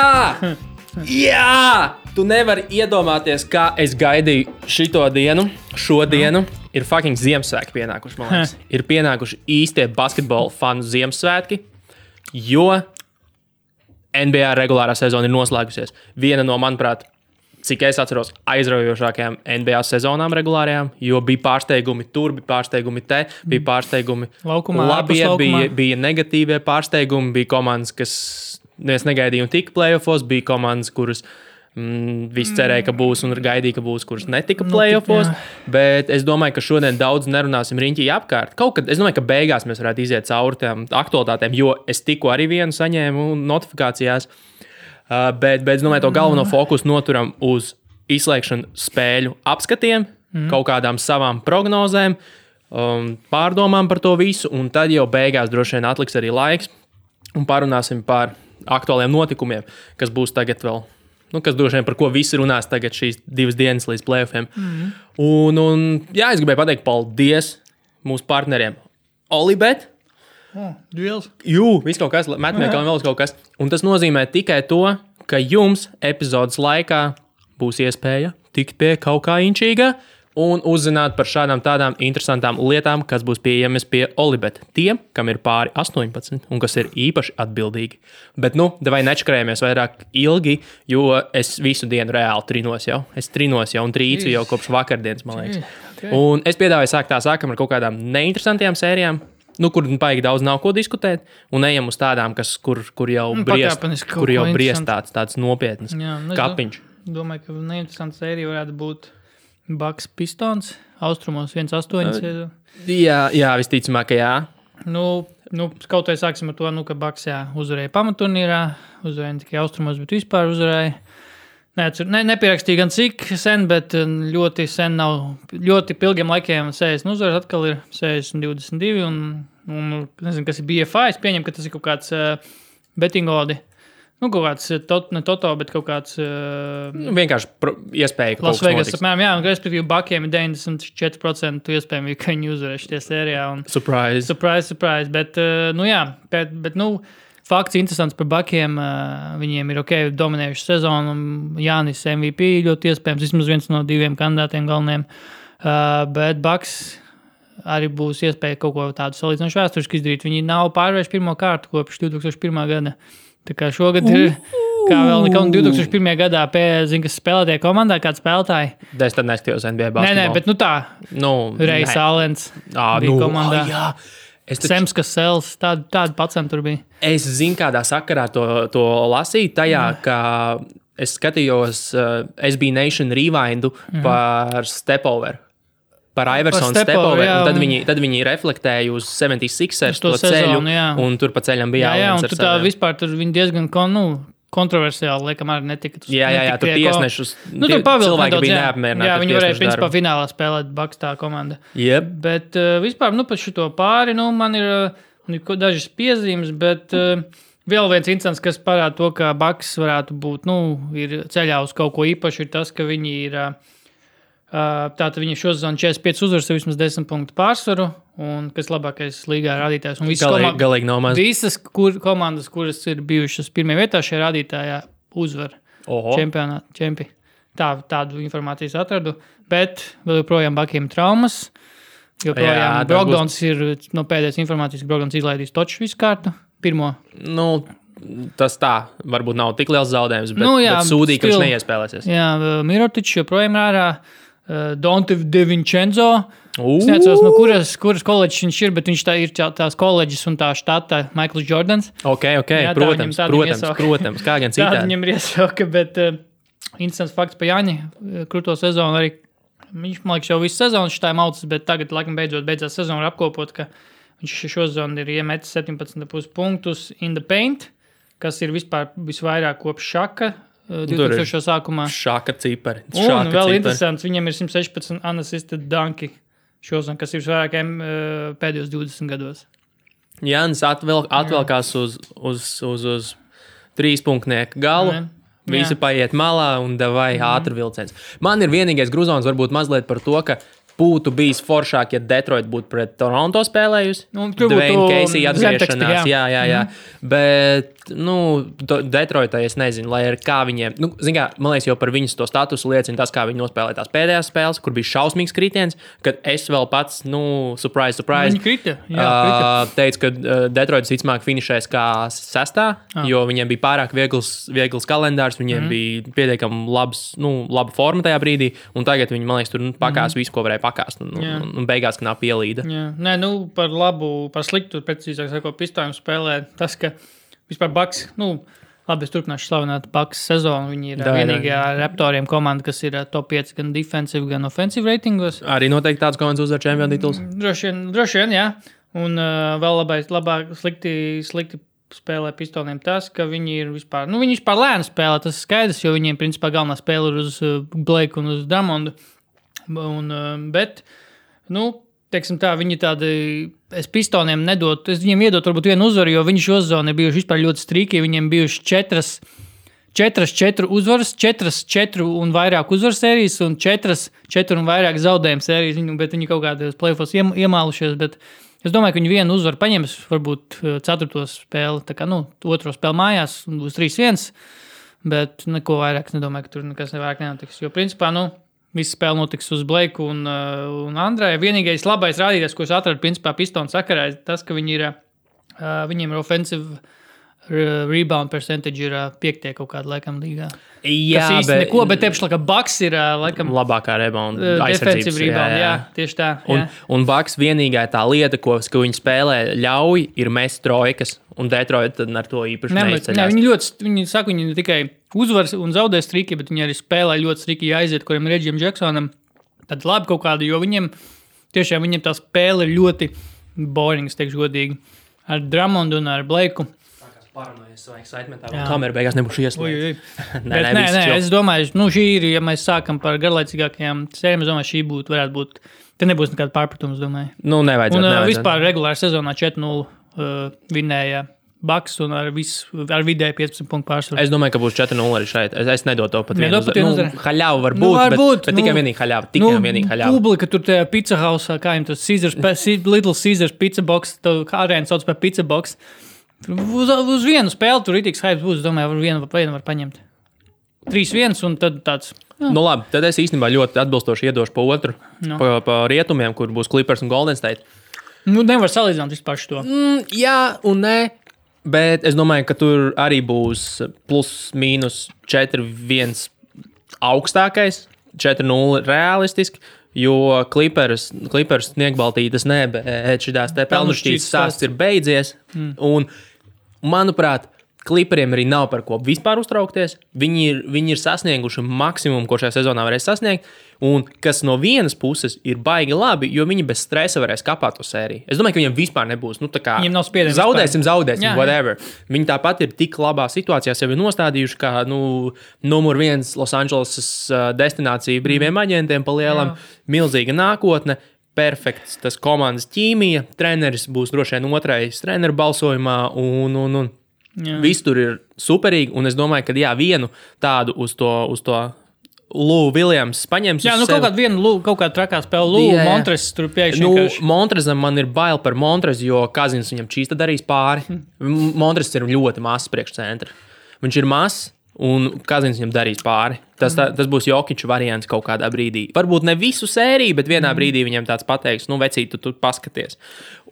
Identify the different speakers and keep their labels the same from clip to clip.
Speaker 1: Jā! Jā! Tu nevari iedomāties, kā es gaidīju šo dienu, šo dienu. Ir fucking Ziemassvētki pienākuši, man liekas. Ir pienākuši īstie basketbola fanu Ziemassvētki, jo NBA regulārā sezona ir noslēgusies. Viena no, manuprāt, cik es atceros, aizraujošākajām NBA sezonām regulārajām, jo bija pārsteigumi tur, bija pārsteigumi te, bija pārsteigumi
Speaker 2: Laukumā,
Speaker 1: labie,
Speaker 2: laukumā.
Speaker 1: bija, bija negatīvie pārsteigumi, bija komandas, kas es negaidīju un tika playoffs, bija komandas, kuras mm, visi cerēja, ka būs un gaidīja, ka būs, kuras netika
Speaker 2: Nu,
Speaker 1: playoffs.
Speaker 2: jā.
Speaker 1: Bet es domāju, ka šodien daudz nerunāsim riņķī apkārt. Kaut kad es domāju, ka beigās mēs varētu iziet cauri tām aktualitātēm, jo es tikko arī vienu saņēmu notifikācijās. Uh, bet, bet es domāju, to galveno fokusu noturam uz izslēgšanu spēļu apskatiem, mm. kaut kādām savām prognozēm, um, pārdomām par to visu. Un tad jau beigās droši vien atliks arī laiks un parunāsim par aktuāliem notikumiem, kas būs tagad vēl. Nu, kas droši vien par ko visi runās tagad, šīs divas dienas līdz plēsoņiem. Mm. Un, un jā, es gribēju pateikt paldies mūsu partneriem. Olibet,
Speaker 2: Duels.
Speaker 1: Jū, viss kaut kas, metniekam vēl kaut kas. Un tas nozīmē tikai to, ka jums epizodes laikā būs iespēja tikt pie kaut kā inčīga un uzzināt par šādām tādām interesantām lietām, kas būs pieejamas pie Olibeta. Tiem, kam ir pāri 18 un kas ir īpaši atbildīgi. Bet, nu, vai nečakarējamies vairāk ilgi, jo es visu dienu reāli trinos jau. Es trinos jau un trīcu jau kopš vakardienas, man liekas. Un es piedāvāju sākt tā sākam ar kaut kādām neinteresantajām sērijām. Nu, kur baigi daudz nav ko diskutēt, un ejam uz tādām, kas, kur, kur jau
Speaker 2: Nu, pakāpeniski kaut
Speaker 1: kur jau
Speaker 2: interesantu.
Speaker 1: tāds, tāds nopietns
Speaker 2: Jā, nu,
Speaker 1: kapiņš.
Speaker 2: Domāju, ka neinteresanta sērija varētu būt Baks Pistons. Austrumos 1,8.
Speaker 1: Jā, jā, visticamāk, ka jā.
Speaker 2: Nu, nu, kaut kā sāksim ar to, nu, ka Baks jā, uzvarēja pamaturnīrā. Uzvarēja ne tikai austrumos, bet vispār uzvarēja. Neatcer, ne, nepierakstīju gan cik sen, bet uh, ļoti sen nav. Ļoti ilgiem laikiem 60 uzvaras, atkal ir 60, 22. Un, un nezinu, kas ir BFI. Es pieņemu, ka tas ir kaut kāds uh, bettingodi. Nu, kaut kāds uh, tot, ne toto, bet kaut kāds. Uh,
Speaker 1: Nu, vienkārši pro- iespēja, ka
Speaker 2: Lasvegas,
Speaker 1: notiks.
Speaker 2: apmēram, jā, un respektīvi, Bakiem ir 94% iespējams, ka viņi uzvarēs šajā sērijā. Un,
Speaker 1: Surprise.
Speaker 2: surprise, surprise. Bet, uh, nu, jā, bet, bet, nu, fakts interesants par Bakiem. Uh, viņiem ir ok, dominējuši sezonu. un Jānis MVP ļoti iespējams, vismaz viens no diviem kandidātiem galvenajiem. Uh, bet Baks arī būs iespēja kaut ko tādu salīdzinoši vēsturiski izdarīt. Viņi nav pārvērši pirmo kārtu kopš 2001. gada. Tā kā šogad ir. Kā vēl nekad 2001. gadā pēdējā, kas spēlēja komandā, kāda spēlētāja.
Speaker 1: Es tad neskatījos NBA
Speaker 2: Nē,
Speaker 1: basketbolu.
Speaker 2: nē, bet nu tā,
Speaker 1: nu,
Speaker 2: Reis
Speaker 1: nē.
Speaker 2: Alens,
Speaker 1: Ā,
Speaker 2: bija
Speaker 1: nu,
Speaker 2: komandā.
Speaker 1: ā, jā. Es, taču,
Speaker 2: Sems, kas sēls, tāda, tāda pacem tur bija.
Speaker 1: es zinu, kādā sakarā to, to lasīju. Tajā, ka es skatījos uh, SB Nation rewindu
Speaker 2: Mhm.
Speaker 1: par Stepover. Par Iversonu un Tad viņi, tad viņi reflektēja uz 76ers
Speaker 2: Uz to
Speaker 1: to ceļu.
Speaker 2: sezonu, jā.
Speaker 1: Un tur pa ceļam bija
Speaker 2: Jā, jā, un
Speaker 1: Alens ar
Speaker 2: tu tā
Speaker 1: saviem.
Speaker 2: vispār tur viņi diezgan kon, nu, kontroversiāli, liekam, arī netika.
Speaker 1: Jā, jā, jā, tur tiesnešus.
Speaker 2: Nu, tur pavilka nedaudz,
Speaker 1: bija neapmierināti.
Speaker 2: Jā, viņi varēja, principā,
Speaker 1: darbu.
Speaker 2: finālā spēlēt Bakstā komanda.
Speaker 1: Jep.
Speaker 2: Bet uh, vispār, nu, par šo pāri, nu, man ir, uh, dažas piezīmes, bet uh, vēl viens incidents, kas parāda to, ka Baks varētu būt, nu, ir ceļā uz kaut ko īpašu, ir tas, ka viņi ir. Uh, Tātad viņi šosezon 45 uzvaras, ar vismaz 10 punktu pārsvaru, un kas labākais līgā rādītājs. Visas
Speaker 1: Galīgi, galīgi nav maz.
Speaker 2: Visas kur, komandas, kuras ir bijušas pirmajā vietā šajā rādītājā, uzvar čempionātā. Čempi. Tā, tādu informāciju atradu. Bet vēl joprojām Bakiem traumas.
Speaker 1: Jā,
Speaker 2: Joprojām
Speaker 1: tas
Speaker 2: Brogdons ir no pēdējās informācijas, ka Brogdons izlaidīs toču visu kārtu. Pirmo.
Speaker 1: Nu, tas tā, varbūt nav tik liels zaudējums, bet,
Speaker 2: Nu, jā,
Speaker 1: bet sūdīgi, ka viņš neiespēlēsies.
Speaker 2: Jā, Mirotičs joprojām ir ārā. Uh, Donte De Vincenzo.
Speaker 1: Ū!
Speaker 2: Es neatceros, no kuras, kuras koledžas viņš ir, bet viņš tā ir tā- tās koledžas un tā štata Maikls Jordans.
Speaker 1: Ok, ok,
Speaker 2: Jā,
Speaker 1: protams,
Speaker 2: tā
Speaker 1: protams,
Speaker 2: iesauka.
Speaker 1: protams, kā gan citādi.
Speaker 2: viņam ir iesauka, bet uh, interesants fakts par Jāņa uh, krūto sezonu arī. Viņš, man liekas, jau visu sezonu šitā maucis, bet tagad, laikam, beidzot beidzās sezona ir apkopot, ka viņš šo sezonu ir iemetis 17,5 punktus in the paint, kas ir vispār visvairāk kopš šaka 2000. sākumā.
Speaker 1: Šāka cipari.
Speaker 2: Un
Speaker 1: šāka
Speaker 2: vēl
Speaker 1: cipari.
Speaker 2: interesants, viņam ir 116 unassisted danki šodien, kas ir vairākiem uh, pēdējos 20 gados.
Speaker 1: Jānis atvel, atvelkās uz, uz, uz, uz trīspunktnieku galu.
Speaker 2: Jā.
Speaker 1: Visi
Speaker 2: Jā.
Speaker 1: paiet malā un vai ātri vilciens. Man ir vienīgais grūzons, varbūt mazliet par to, ka būtu bijis foršāk, ja Detroit būtu pret Toronto spēlējusi.
Speaker 2: Nu,
Speaker 1: Dwayne Casey atgriešanās, jā,
Speaker 2: jā.
Speaker 1: jā, jā. Mm. Bet, nu, Detroitā es nezinu, lai ar kā viņiem, nu, zin kā, man liekas, jau par viņas to statusu liecina tas, kā viņi nospēlēja tās pēdējās spēles, kur bija šausmīgs kritiens, kad es vēl pats, nu, surprise, surprise.
Speaker 2: Viņi krita. Jā, krita.
Speaker 1: Uh, teica, ka uh, Detroitas visticamāk finišēs kā sestā,
Speaker 2: Ah.
Speaker 1: jo viņiem bija pārāk viegls, viegls kalendārs, viņiem mm. bija pietiekami labs, nu, laba forma tajā brīdī, un tagad viņi, man liekas, tur nu, pakās mm. visu, ko varēja pakāst, un,
Speaker 2: Jā.
Speaker 1: un, un beigās knap ielīda.
Speaker 2: Jā, nē, nu, par labu, par sliktu, precīzāk sakot, pistāņu spēlē. Tas, ka vispār Baks, nu, labi, es turpināšu slavināt Baks sezonu. Viņi ir
Speaker 1: dā.
Speaker 2: vienīgā raptoriem komanda, kas ir ā, top 5 gan defensive, gan offensive reitingos.
Speaker 1: Arī noteikti tāds komandas uzvar čempionu tituls.
Speaker 2: Droši vien, droši vien jā. Un uh, vēl labais, labāk, slikti, slikti spēlē pistoliem tas, ka viņi ir vispār, nu, viņi vispār lēni spēlē. Tas ir skaidrs, jo viņiem principā galvenā spēle ir uz uh, Blake un uz Damondu. Un, uh, bet, nu, teiksim tā, viņi tādi, es pistoniem nedotu, es viņiem iedotu varbūt vienu uzvaru, jo sezonu ir bijuši vispār ļoti strīki. Viņiem bijuši četras. Četras, četru uzvaras, četras, četru un vairāk uzvaru sērijas, un četras, četru un vairāk zaudējumu sērijas. Viņu, bet viņi kaut kādos plēfos iem, iemālušies. Bet es domāju, ka viņi vienu uzvaru paņems, varbūt eh, ceturto spēli, tā kā nu, otro spēli mājās, būs 3-1. Bet neko vairāk nedomāju, ka tur nekas vairāk nenotiks. Jo, principā, nu, Visa spēle notiks uz Blake un, uh, un Andrēja. Vienīgais labais rādītājs, ko es atradu, principā, pistonu sakarā, ir tas, ka viņi ir, uh, viņiem ir offensive re- rebound percentage ir piektie kaut kāda laikam līgā.
Speaker 1: Jā,
Speaker 2: Tas bet... neko, bet tepšlā, ka Baks ir laikam
Speaker 1: labākā rebound
Speaker 2: defensive rebound. Jā, jā. tieši tā.
Speaker 1: Un,
Speaker 2: jā.
Speaker 1: un Baks vienīgā tā lieta, ko, ko viņi spēlē, ļauj, ir mest trojkas. Un Detroit ar to īpaši
Speaker 2: Ne, bet- ne,
Speaker 1: neizceļas.
Speaker 2: viņi ļoti, viņi saka, viņi tikai uzvaras un zaudē strīki, bet viņi arī spēlē ļoti strīki, ja aiziet, kuriem ir Reģim Džeksonam. Tad labi kaut kādu, jo viņiem tiešām viņiem tā spēle ir ļoti boring, es teikšu godīgi. Ar Dramondu un ar Blaiku.
Speaker 1: Paranojas vai excitementā.
Speaker 2: Jā.
Speaker 1: Kamera beigās nebūs ieslēgta. Nē,
Speaker 2: Bet,
Speaker 1: nē,
Speaker 2: nē,
Speaker 1: chill.
Speaker 2: es domāju, nu, šī ir, ja mēs sākam par garlaicīgākajām sērijām, es domāju, šī būtu, varētu būt. Te nebūs nekāda pārpratuma, es domāju.
Speaker 1: Nu, nevajadzētu.
Speaker 2: Un uh,
Speaker 1: nevajadzētu.
Speaker 2: vispār regulārā sezonā 4-0 uh, vinēja Baks un ar, visu, ar vidēji 15 punktu pārsvaru.
Speaker 1: Es domāju, ka būs 4-0 arī šeit. Es, es nedodu to pat vienu.
Speaker 2: Vienu
Speaker 1: nu, haļāvu var būt,
Speaker 2: Nu, var
Speaker 1: bet,
Speaker 2: būt,
Speaker 1: bet
Speaker 2: nu,
Speaker 1: tikai vienīgi haļāvu. Tikai nu, vienīgi haļāvu.
Speaker 2: Publika tur tajā pizza hausā, kā viņam tas Caesars, Little Caesars pizza box, kā arēna sauc par pizza box. Uz, uz vienu spēli tur ir tik hype būs, domāju, var vienu, vienu var paņemt. 3-1 un tad tāds.
Speaker 1: Nu, labi, tad es īstenībā ļoti atbilstoši iedošu pa otru,
Speaker 2: Nu.
Speaker 1: pa, pa rietumiem, kur būs Clippers un Golden State.
Speaker 2: Nu, nevar salīdzināt vispār šo.
Speaker 1: Mm, jā, un nē. Bet es domāju, ka tur arī būs plus mīnus 4-1 augstākais, 4-0 realistiski. Jo Clippers, Clippers sniegbaltītas nē, bet šīs pelnušķītas stāsts ir beidzies. Mm. Manuprāt, Clipperiem arī nav par ko vispār uztraukties. Viņi ir, viņi ir sasnieguši maksimumu, ko šajā sezonā varēs sasniegt. Un kas no vienas puses ir baigi labi, jo viņi bez stresa varēs kapāt to sēriju. Es domāju, ka viņiem vispār nebūs. Nu, kā
Speaker 2: Viņiem nav spiediena
Speaker 1: Zaudēsim,
Speaker 2: vispār.
Speaker 1: zaudēsim,
Speaker 2: Jā, jā.
Speaker 1: whatever. Viņi tāpat ir tik labā situācijā, sevi nostādījuši kā nu, numur viens Losandželosas uh, destinācija brīviem aģentiem, palielam, milzīga nākotne. Perfekts tas komandas ķīmija. Treneris būs droši vien otrais treneru balsojumā. Un, un, un
Speaker 2: Jā.
Speaker 1: Viss tur ir superīgi. Un es domāju, ka jā, vienu tādu uz to, uz to Lūku Viljams paņems.
Speaker 2: Jā, nu kaut kāda viena lū, kaut kāda trakā spēle, Lūk,
Speaker 1: Jā, jā.
Speaker 2: Montres tur pēkšņi.
Speaker 1: Nu, Montrezam man ir bail par Montrezu, jo Kazins viņam čīsta darīs pāri.
Speaker 2: Hm.
Speaker 1: Montrezs ir ļoti mazs priekšcentra. Viņš ir mazs. Un Kazins viņam darīs pāri. Tas, tā, tas būs Jokiča variants kaut kādā brīdī. Varbūt ne visu sēriju, bet vienā brīdī viņam tāds pateiks, nu, vecīt, tu, tu paskaties.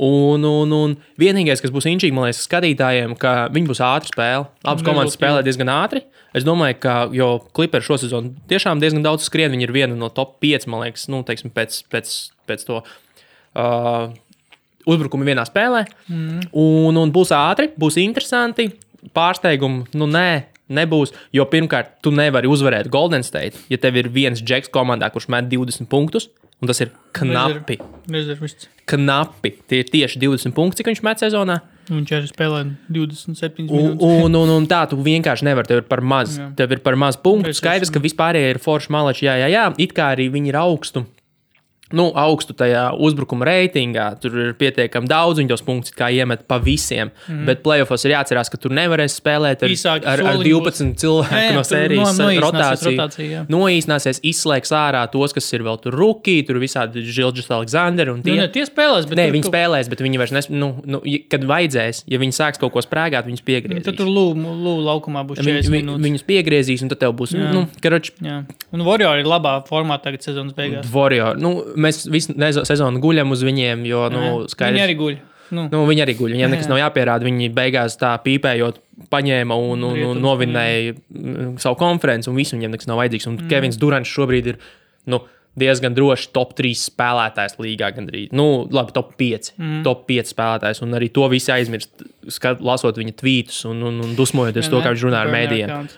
Speaker 1: Un, un, un vienīgais, kas būs inčīgi, man liekas, skatītājiem, ka viņi būs ātri spēle. Abas komandas spēlē diezgan ātri. Es domāju, ka, jo Clippers šo sezonu tiešām diezgan daudz skrien, viņi ir viena no top 5, man liekas, nu, teiksim, pēc, pēc, pēc to. Uh, uzbrukumi vienā spēlē, mm. un, un būs ātri, būs interesanti. Pārsteigumu, nu nē, nebūs. Jo pirmkārt, tu nevari uzvarēt Golden State, ja tev ir viens džeks komandā, kurš met 20 punktus, un tas ir knapi.
Speaker 2: Rezervists.
Speaker 1: Knapi. Tie ir tieši 20 punkti, cik viņš met sezonā.
Speaker 2: Viņš arī spēlē 27
Speaker 1: Un,
Speaker 2: minūtes.
Speaker 1: un, un, un tā tu vienkārši nevari. Tev ir par maz.
Speaker 2: Jā.
Speaker 1: Tev ir par maz punktu. Skaidrs, ka vispārējie ir forši malači. Jā, jā, jā. It kā arī viņi ir augstu. Nu, augstu tajā uzbrukuma reitingā. Tur ir pietiekami daudz, viņi tos punktus kā iemet pa visiem. Mm. Bet playoffs ir jāatcerās, ka tur nevarēs spēlēt ar,
Speaker 2: Īsāki
Speaker 1: ar, ar
Speaker 2: soliņi
Speaker 1: 12
Speaker 2: būs.
Speaker 1: cilvēku
Speaker 2: jā,
Speaker 1: no sērijas
Speaker 2: no-
Speaker 1: rotāciju.
Speaker 2: rotācija, jā.
Speaker 1: Noīsināsies, izslēgs ārā tos, kas ir vēl tur rookie, tur visādi Žilģis Aleksandrs un
Speaker 2: Nu,
Speaker 1: tie.
Speaker 2: ne, tie spēlēs, bet
Speaker 1: Nē, viņi
Speaker 2: kaut-
Speaker 1: spēlēs, bet viņi vairs nes, nu, nu, kad vajadzēs, ja viņi sāks kaut ko sprāgāt, viņus
Speaker 2: Nu,
Speaker 1: piegriezīs.
Speaker 2: Tad tur lūgu laukumā būs
Speaker 1: Viņi,
Speaker 2: 40
Speaker 1: vi,
Speaker 2: minūtes.
Speaker 1: viņus piegriezīs, un tad tev būs.
Speaker 2: Jā.
Speaker 1: Nu, karoč,
Speaker 2: Jā. Un Warrior ir labā formā tagad sezonas beigās.
Speaker 1: Warrior. Nu, mēs visu sezonu guļam uz viņiem, jo nu, skaidrs,
Speaker 2: Viņi arī guļ. Nu,
Speaker 1: Nu, viņi arī guļ. Viņiem nekas nav jāpierāda. Viņi beigās tā pīpējot, paņēma un, un, un novinēja mm, savu konferenci, un visu viņiem nekas nav vajadzīgs. Un mm. Kevins Durants šobrīd ir nu, diezgan droši top 3 spēlētājs līgā. Gandrīz. Nu, labi, top 5. Mm. Top 5 spēlētājs. Un arī to visi aizmirst, skat, lasot viņa tvītus un, un, un dusmojoties
Speaker 2: jā,
Speaker 1: to, kā viņš runā ar mēdījiem.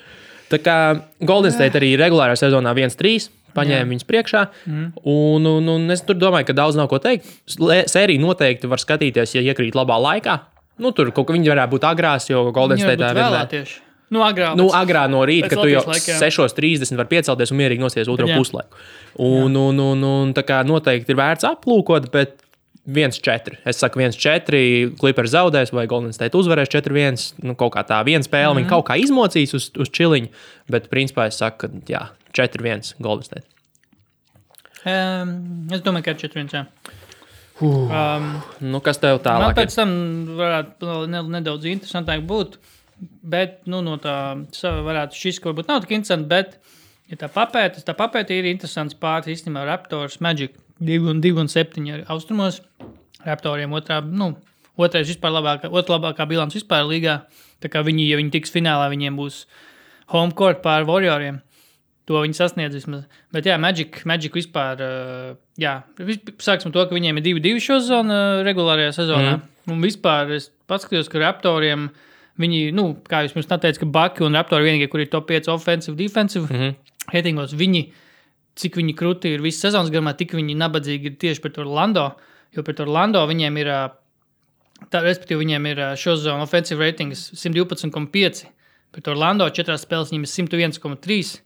Speaker 1: Tā kā Golden State arī regulārā sezonā 1-3. Paņēma viņus priekšā. Mm. Un, un, un es domāju, ka daudz nav ko teikt. Sēriju noteikti var skatīties, ja iekrīt labā laikā. Nu, tur kaut kā viņi varētu būt agrās, jo Golden State
Speaker 2: vēlā tieši. Nu, agrāk.
Speaker 1: Nu, agrā no rīta, kad tu jau
Speaker 2: Latvijas laika, jā.
Speaker 1: 6.30 var piecelties un mierīgi nosties otro
Speaker 2: Jā.
Speaker 1: puslaiku. Un, un, un, un tā kā noteikti ir vērts aplūkot, bet 1-4. Es saku, 1-4. Clippers zaudēs, vai Golden State uzvarēs 4-1. Nu, kaut kā tā viena spēle, mm -hmm. viņi kaut kā izmocīs uz, uz čiliņu, bet principā es saku, ka jā, 4-1 Golden State.
Speaker 2: Um, es domāju, ka ir 4-1. Um,
Speaker 1: Nu, kas tev
Speaker 2: man
Speaker 1: tālāk?
Speaker 2: pēc tam varētu nedaudz interesantāk būt. Bet nu, no tā varētu šis, ka varbūt nav tik interesanti. Bet, ja tā papēta, tā papēta ir interesants pāris īstenībā Raptors Magic 2 un 2 un 7 arī austrumos. Raptoriem otrā, nu, otrais vispār labākā, otrā labākā bilants vispār līgā. Tā kā viņi, ja viņi tiks finālā, viņiem būs home court pār Warrioriem. To viņi sasniedz vismaz. Bet, jā, Magic, Magic vispār, uh, jā, sāksim to, ka viņiem ir divi, divi šo sezonu uh, regulārajā sezonā. Mm. Un vispār es paskatījos, ka Raptoriem, viņi, nu, kā jūs pirms teicāt, ka Baki un Raptori vienīgie, kur ir top 5 offensive, defensive mm -hmm. reitingos, viņi, cik viņi krūti ir visas sezonas garumā, tik viņi nabadzīgi ir tieši pret Orlando. Jo pret Orlando viņiem ir, uh, tā, respektīvi, viņiem ir šo sezonu offensive ratings 112,5. Pret Orlando četrās spēlēs viņiem ir 101,3.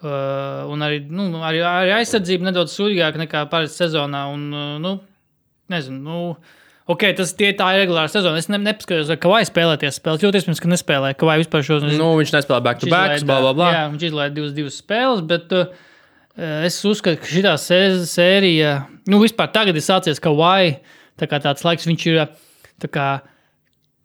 Speaker 2: Uh, un arī, nu, arī, arī aizsardzība nedaudz sūdīgāka nekā parasti sezonā. Un, uh, nu, nezinu, nu, ok, tas tie, tā ir regulāra sezona. Es ne, nepaskatījos, vai Kavai spēlēties spēles. Ļoti iespējams, ka nespēlēja. Kavai vispār šo
Speaker 1: Nu, viņš nespēlē back to back, bla, bla, bla.
Speaker 2: Jā, viņš izlaiž divas, divas spēles, bet uh, es uzskatu, ka šī sērija, nu, vispār tagad ir sācies Kavai. Tā kā tāds laiks viņš ir. Tā kā,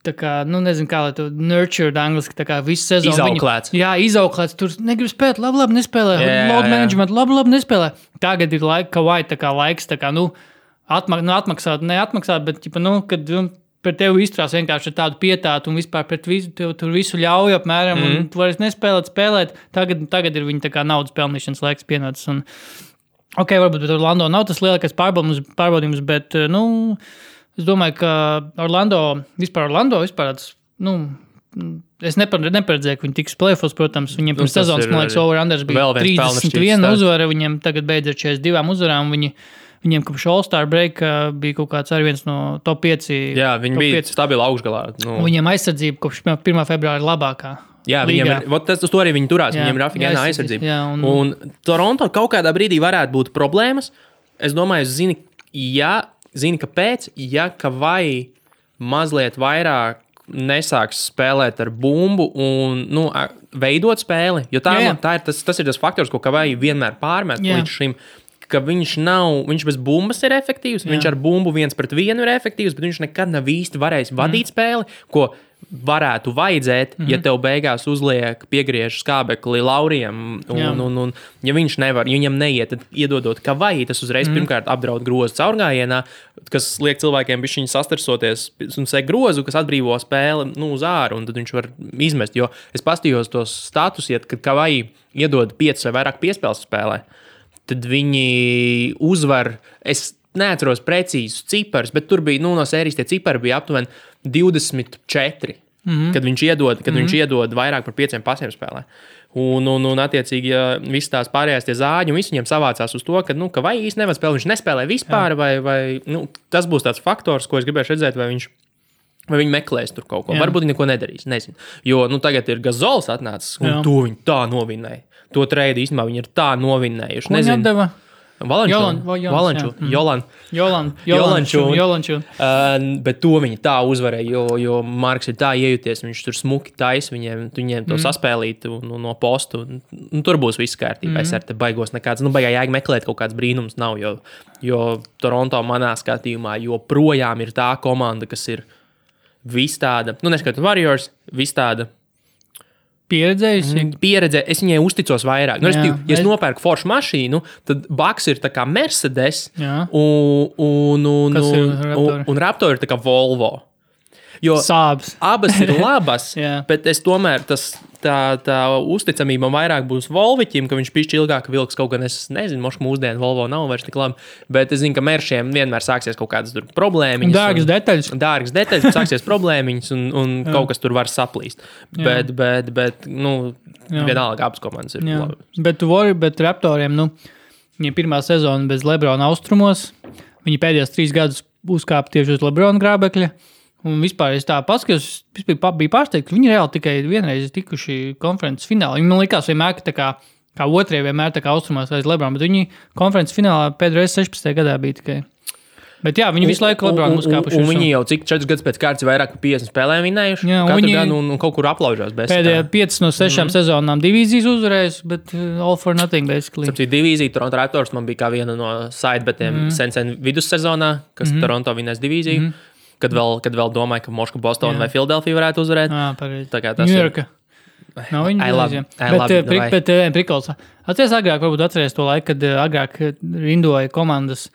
Speaker 2: Tā kā, nu, nezinu, kā lai to nurtured angliski, tā kā visu sezonu.
Speaker 1: Izauklēts.
Speaker 2: Viņu, jā, izauklēts. Tur negrib spēlēt, labi, labi nespēlē.
Speaker 1: Jā,
Speaker 2: Load management, labi, labi nespēlē. Tagad ir laika, ka vai tā kā laiks, tā kā, nu, atmak, nu atmaksāt, neatmaksāt, bet, ķipa, nu, kad nu, pret tevi izturās vienkārši ar tādu pietātu un vispār pret visu, tev tur visu ļauj apmēram, mm. un tu vairs nespēlēt, spēlēt. Tagad, tagad ir viņa tā kā naudas pelnīšanas laiks pienācis. Un, ok, varbūt Orlando nav tas lielākais pārbaudījums, bet, nu, es domāju, ka Orlando, vispār Orlando, vispār tāds, nu, Es nepar, neparedzēju, ka viņi tiks plēfos, protams. Viņiem pirms
Speaker 1: Nu, tas
Speaker 2: sezonas, man liekas,
Speaker 1: arī
Speaker 2: over-unders bija
Speaker 1: vēl viens pelnešķīgs
Speaker 2: 31
Speaker 1: stāsts.
Speaker 2: uzvara. Viņiem tagad beidzas ar 42 uzvarām. Viņi, viņiem kopš All-Star break ā, bija kaut kāds arī viens no top 5.
Speaker 1: Jā, viņi bija
Speaker 2: 5.
Speaker 1: stabili augšgalā. Nu.
Speaker 2: Viņiem aizsardzība kopš 1. februāra ir labākā.
Speaker 1: Jā, viņiem
Speaker 2: līgā.
Speaker 1: ir, tas, to arī viņi turās.
Speaker 2: Jā,
Speaker 1: viņiem ir aфиģēna
Speaker 2: aizsardzība, jā, un...
Speaker 1: un Toronto kaut kādā brīdī varētu būt problēmas. Es domāju, zini, ja, zini kāpēc, ja ka vai mazliet vairāk nesāks spēlēt ar bumbu un nu, veidot spēli. Jo tā,
Speaker 2: Jā, jā.
Speaker 1: tā ir tas, tas ir tas faktors, ko Kavai vienmēr pārmet
Speaker 2: Jā.
Speaker 1: līdz šim. Ka viņš nav, viņš bez bumbas ir efektīvs, Jā. viņš ar bumbu viens pret vienu ir efektīvs, bet viņš nekad nav īsti varējis vadīt mm. spēli, ko varētu vajadzēt, mm -hmm. ja tev beigās uzliek piegriež skābekli Lauriem. Un, un, un, un, ja viņš nevar, ja viņam neiet, tad iedodot, ka vai tas uzreiz mm. pirmkārt apdraud grozu caurgājienā, kas liek cilvēkiem bišķiņu sastarsoties un sek grozu, kas atbrīvo spēli nu, uz āru, un tad viņš var izmest. Jo es pastījos tos status, ja, kad Kavai iedod 5 vai vairāk piespēles spēlē, tad viņi uzvar. Es neatceros precīzus ciparus, bet tur bija nu, no sērijas tie cipari bija aptuveni 24. Mm -hmm. Kad viņš iedod, kad mm -hmm. viņš iedod vairāk par pieciem pasiem spēlē. Un, un, un attiecīgi, ja visas tās pārējās zāģi, un viss viņiem savācās uz to, ka, nu, ka vai īsti nevar spēlēt, viņš nespēlē vispār, Jā. vai, vai nu, tas būs tāds faktors, ko es gribēju redzēt, vai viņš. Vai viņi meklēs tur kaut ko? Jā. Varbūt viņi neko nedarīs. Nezinu. Jo nu, tagad ir Gazols atnācis, un Jā. To viņi tā novinēja. To trījus īstenībā viņi ir tā novinējuši. Nezinu,
Speaker 2: atdeva? Jolan-
Speaker 1: Valančūna.
Speaker 2: jā. Mhm.
Speaker 1: Jolan.
Speaker 2: Jolančūna.
Speaker 1: Uh, bet to viņi tā uzvarēja, jo, jo Marks ir tā iejuties. Viņš tur smuki taisa viņiem, viņiem to mm. saspēlīt un no postu. Un tur būs viss kārtībā. Mm. Es ar te baigos nekāds, nu, baigā jēga meklēt kaut kāds brīnums nav. Jo, jo Toronto manā skatījumā joprojām ir tā komanda, kas ir vis tāda, nu, neskatoties Warriors, vis tāda
Speaker 2: Pieredzējusi.
Speaker 1: pieredze, es viņai uzticos vairāk. Nu,
Speaker 2: Jā,
Speaker 1: respektīvi, ja es nopērku foršu mašīnu, tad Baks ir kā Mercedes,
Speaker 2: Jā.
Speaker 1: un, un, un, un, un, un Raptor ir kā Volvo. Jo
Speaker 2: Sāpes.
Speaker 1: abas ir labas,
Speaker 2: Jā.
Speaker 1: bet es tomēr tas. Tā, tā uzticamība vairāk būs Volviķim, ka viņš pišķi ilgāk vilks kaut gan es nezinu, mošu mūsdienu Volvo nav vairs tik labi. Bet es zinu, ka mēršiem vienmēr sāksies kaut kādas problēmas.
Speaker 2: Dārgas detaļas.
Speaker 1: Dārgas detaļas, sāksies problēmiņas, un, un kaut kas tur var saplīst.
Speaker 2: Jā.
Speaker 1: Bet, bet, bet nu,
Speaker 2: Jā.
Speaker 1: vienalga abas komandas ir
Speaker 2: Jā.
Speaker 1: labi.
Speaker 2: Bet, Warri, bet Raptoriem, nu, viņa pirmā sezona bez Lebrona austrumos, viņi pēdējos trīs gadus uzkāpa tieši uz Lebrona grābekļa. Un vispār es tā paskatījos, biju pārsteigts, ka viņi reāli tikai vienreiz ir tikuši konferences finālā. Viņam likās vienmēr, ka tā kā, kā otrie vienmēr tā kā austrumos aiz Lebrona, bet viņi konferences finālā pēdējo reizi 16. gadā bija tikai. Bet jā, viņi visu laiku Lebrona
Speaker 1: Un- un-
Speaker 2: uzkāpuši.
Speaker 1: Un, un viņi jau cik četrus gadus pēc kārtas ir vairāk par 50 spēlēm vinējuši.
Speaker 2: Jā, un viņi-
Speaker 1: gadu un, un kaut kur aplaužās.
Speaker 2: Pēdējā 5 no 6
Speaker 1: Mhm.
Speaker 2: mm. sezonām divīzijas uzvarējusi, bet uh, all for nothing basically.
Speaker 1: Tāpēc divīzija Toronto Raptors man bija kā viena no sidebetiem mm. sen, sen vidussezonā, kas mm. Toronto vinēs divīziju. Mm. Kad vēl, kad vēl domāju, ka Moška, Bostonā vai Filadelfija varētu uzvarēt.
Speaker 2: Jā, pareizi.
Speaker 1: Tā kā tas ir-
Speaker 2: Ņujorka. Nav viņa
Speaker 1: ai,
Speaker 2: Bet, eh, pri,
Speaker 1: vai.
Speaker 2: bet eh, prikols. Atceries agrāk, varbūt atceries to laiku, kad eh, agrāk rindoja komandas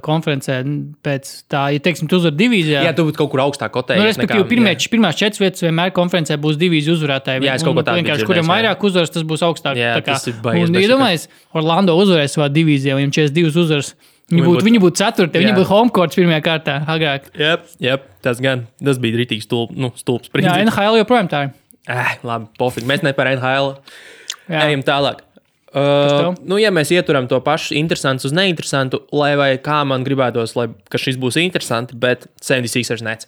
Speaker 2: konferencē pēc tā, ja teiksim, tu uzvari divīzijā.
Speaker 1: Jā, tu būtu kaut kur augstāk kotējis.
Speaker 2: Nu, respektīvi, pirmie, pirmās četras vietas vienmēr konferencē būs divīziju uzvarētāji.
Speaker 1: Jā, es kaut ko tādu
Speaker 2: vienkārši, kuriem vairāk uzvaras, tas būs augstāk.
Speaker 1: Jā,
Speaker 2: Tā kā-
Speaker 1: tas ir baigi,
Speaker 2: Un
Speaker 1: es
Speaker 2: Iedomājieties, Orlando uzvarēs savā divīzijā, viņam 42 uzvaras. Viņi būtu, viņi būtu ceturtie, viņi būtu homecourts pirmajā kārtā. Agrāk.
Speaker 1: Jā, jā, tas gan. Tas bija rītīgs stulbs. Nu, stulbs
Speaker 2: Jā. NHL joprojām tā ir.
Speaker 1: Eh, labi, pofīgi. Mēs ne par NHL.
Speaker 2: Jā.
Speaker 1: Ejam tālāk. Uh, nu, ja mēs ieturam to pašu interesantu uz neinteresantu, lai vai kā man gribētos, lai šis būs interesanti, bet 76ers nec.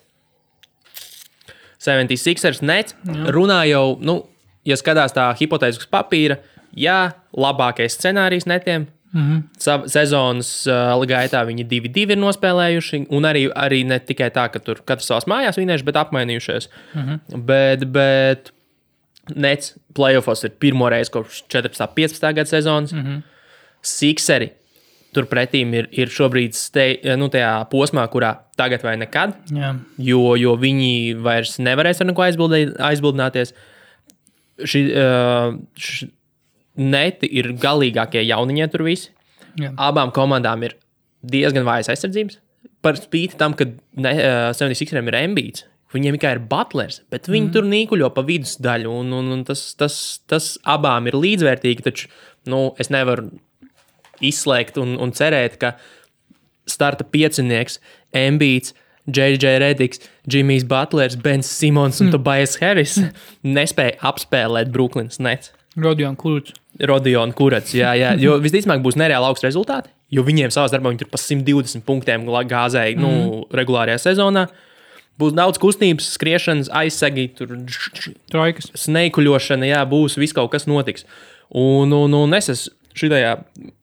Speaker 1: 76ers nec runā jau, nu, ja skatās tā hipotētiski uz papīra, jā, labākais scenārijs netiem. Mm. -hmm. Sezonas uh, gaitā viņi divi, divi ir nospēlējuši, un arī, arī ne tikai tā, ka tur katrs savās mājās vinējuši, bet apmainījušies. Mm -hmm. Bet, bet Nets playoffs ir pirmo reizi kopš 14. 15. gada sezonas. Mm -hmm. Sikseri turpretī ir, ir šobrīd stei, nu, tajā posmā, kurā tagad vai nekad,
Speaker 2: Jā.
Speaker 1: jo, jo viņi vairs nevarēs ar neko aizbildināties. Ši, uh, š, neti ir galīgākie jauniņie tur visi.
Speaker 2: Jā.
Speaker 1: Abām komandām ir diezgan vājas aizsardzības. Par spīti tam, ka ne, uh, 76 ir ambīts. Viņiem tikai ir butlers, bet viņi mm. tur nīkuļo pa vidusdaļu. Un, un, un tas, tas, tas abām ir līdzvērtīgi. Taču nu, es nevaru izslēgt un, un cerēt, ka starta piecinieks, ambīts, J.J. Redigs, Džimijs Butlers, Bens Simons un mm. Tobias Harris nespēja apspēlēt Brooklynas Nets.
Speaker 2: Rodion Kurts.
Speaker 1: Rodiona kurats. Jā, jā. Jo visticamāk būs nereāli augsts rezultāti. Jo viņiem savā darbā viņi tur pa 120 punktiem gāzēja nu, mm. regulārajā sezonā. Būs daudz kustības, skriešanas, aizsegi, tur
Speaker 2: Trojkas.
Speaker 1: sneikuļošana, jā, būs viss kaut kas notiks. Un, un, un es esmu šajā,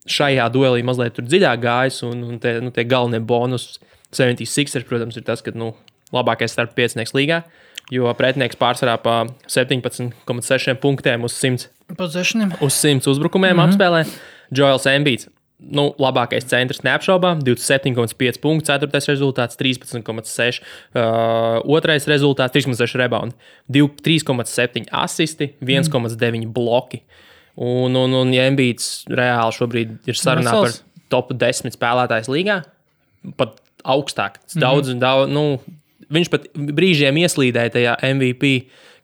Speaker 1: šajā duelī mazliet dziļāk gājis, un, un tie, nu, tie galvenie bonus 76, protams, ir tas, ka nu, labākais starp piecinieks līgā. Jo pretinieks pārsvarā pa 17,6 punktiem uz 100
Speaker 2: Possessioniem.
Speaker 1: uz 100 uzbrukumiem mm -hmm. apspēlē. Joels Embīts. Nu, labākais centrs neapšaubām. 27,5 punkts, 4. rezultāts, 13,6. Uh, otrais rezultāts, 3,6 rebound, 3,7 asisti, 1,9 bloki. Un, un, un ja Embīts reāli šobrīd ir sarunā par top 10 spēlētājs līgā, pat augstāk. Daudz, mm -hmm. daudz, nu, viņš pat brīžiem ieslīdēja tajā MVP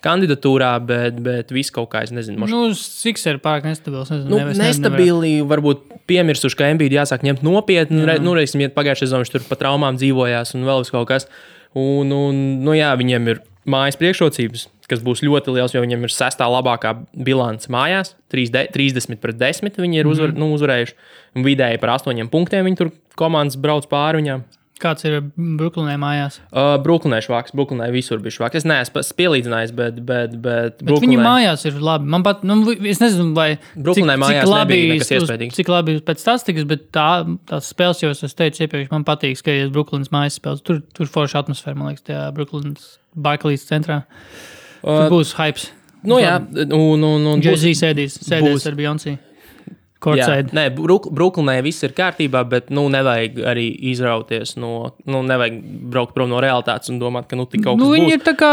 Speaker 1: kandidatūrā, bet, bet viss kaut kā, es nezinu, moš-
Speaker 2: Nu, Siks ir pārāk nestabils. Nezinu,
Speaker 1: Nu,
Speaker 2: nevis-
Speaker 1: nestabili, varbūt piemirsuši, ka MBD jāsāk ņemt nopietni. Nu, reizēm, ja pagājušajā sezonā viņš tur pa traumām dzīvojās un vēl kaut kas. Un, un, nu, jā, viņiem ir mājas priekšrocības, kas būs ļoti liels, jo viņiem ir sestā labākā bilance mājās. 3D 30 pret 10 viņi ir uzvar, mm -hmm. nu, uzvarējuši. Vidēji par 8 punktiem viņi tur komandas brauc pāri viņām.
Speaker 2: Kāds ir Brooklynē mājās?
Speaker 1: Uh, Brooklynē švaks, Brooklynē visur bija švaks. Es neesmu pielīdzinājis, bet, bet, bet,
Speaker 2: Bet
Speaker 1: Brooklynē,
Speaker 2: viņi mājās ir labi. Man pat, nu, es nezinu, vai
Speaker 1: Brooklynē mājās
Speaker 2: labi,
Speaker 1: nebija nekas
Speaker 2: uz-
Speaker 1: iespaidīgs.
Speaker 2: cik labi pēc statistikas, bet tā, tās spēles jau es teicu iepriekš, man patīk skatīties Brooklynas mājas spēles. Tur, tur forša atmosfēra, man liekas, tajā Brooklynas Barclays centrā. Tur
Speaker 1: Uh,
Speaker 2: būs hypes.
Speaker 1: nu, jā, un, un, un
Speaker 2: Jay-Z sēdīs, sēdīs
Speaker 1: būs-
Speaker 2: ar Beyoncé.
Speaker 1: Jā,
Speaker 2: Courtside.
Speaker 1: nē, Brooklynē viss ir kārtībā, bet nu, nevajag arī izrauties no, nu, nevajag braukt prom no realitātes un domāt, ka nu, tik kaut kas
Speaker 2: Nu, viņi
Speaker 1: būs.
Speaker 2: ir tā kā,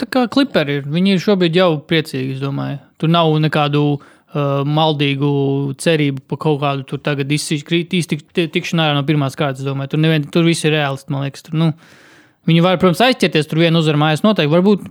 Speaker 2: tā kā kliperi. Viņi ir šobrīd jau priecīgi, es domāju. Tur nav nekādu uh, maldīgu cerību par kaut kādu tur tagad iztikšanu ārā no pirmās kārtas. domāju. Tur, nevien, tur viss ir reālisti, man liekas. Tur, nu, viņi var, protams, aizķerties. Tur viena uzvara mājās noteikti, varbūt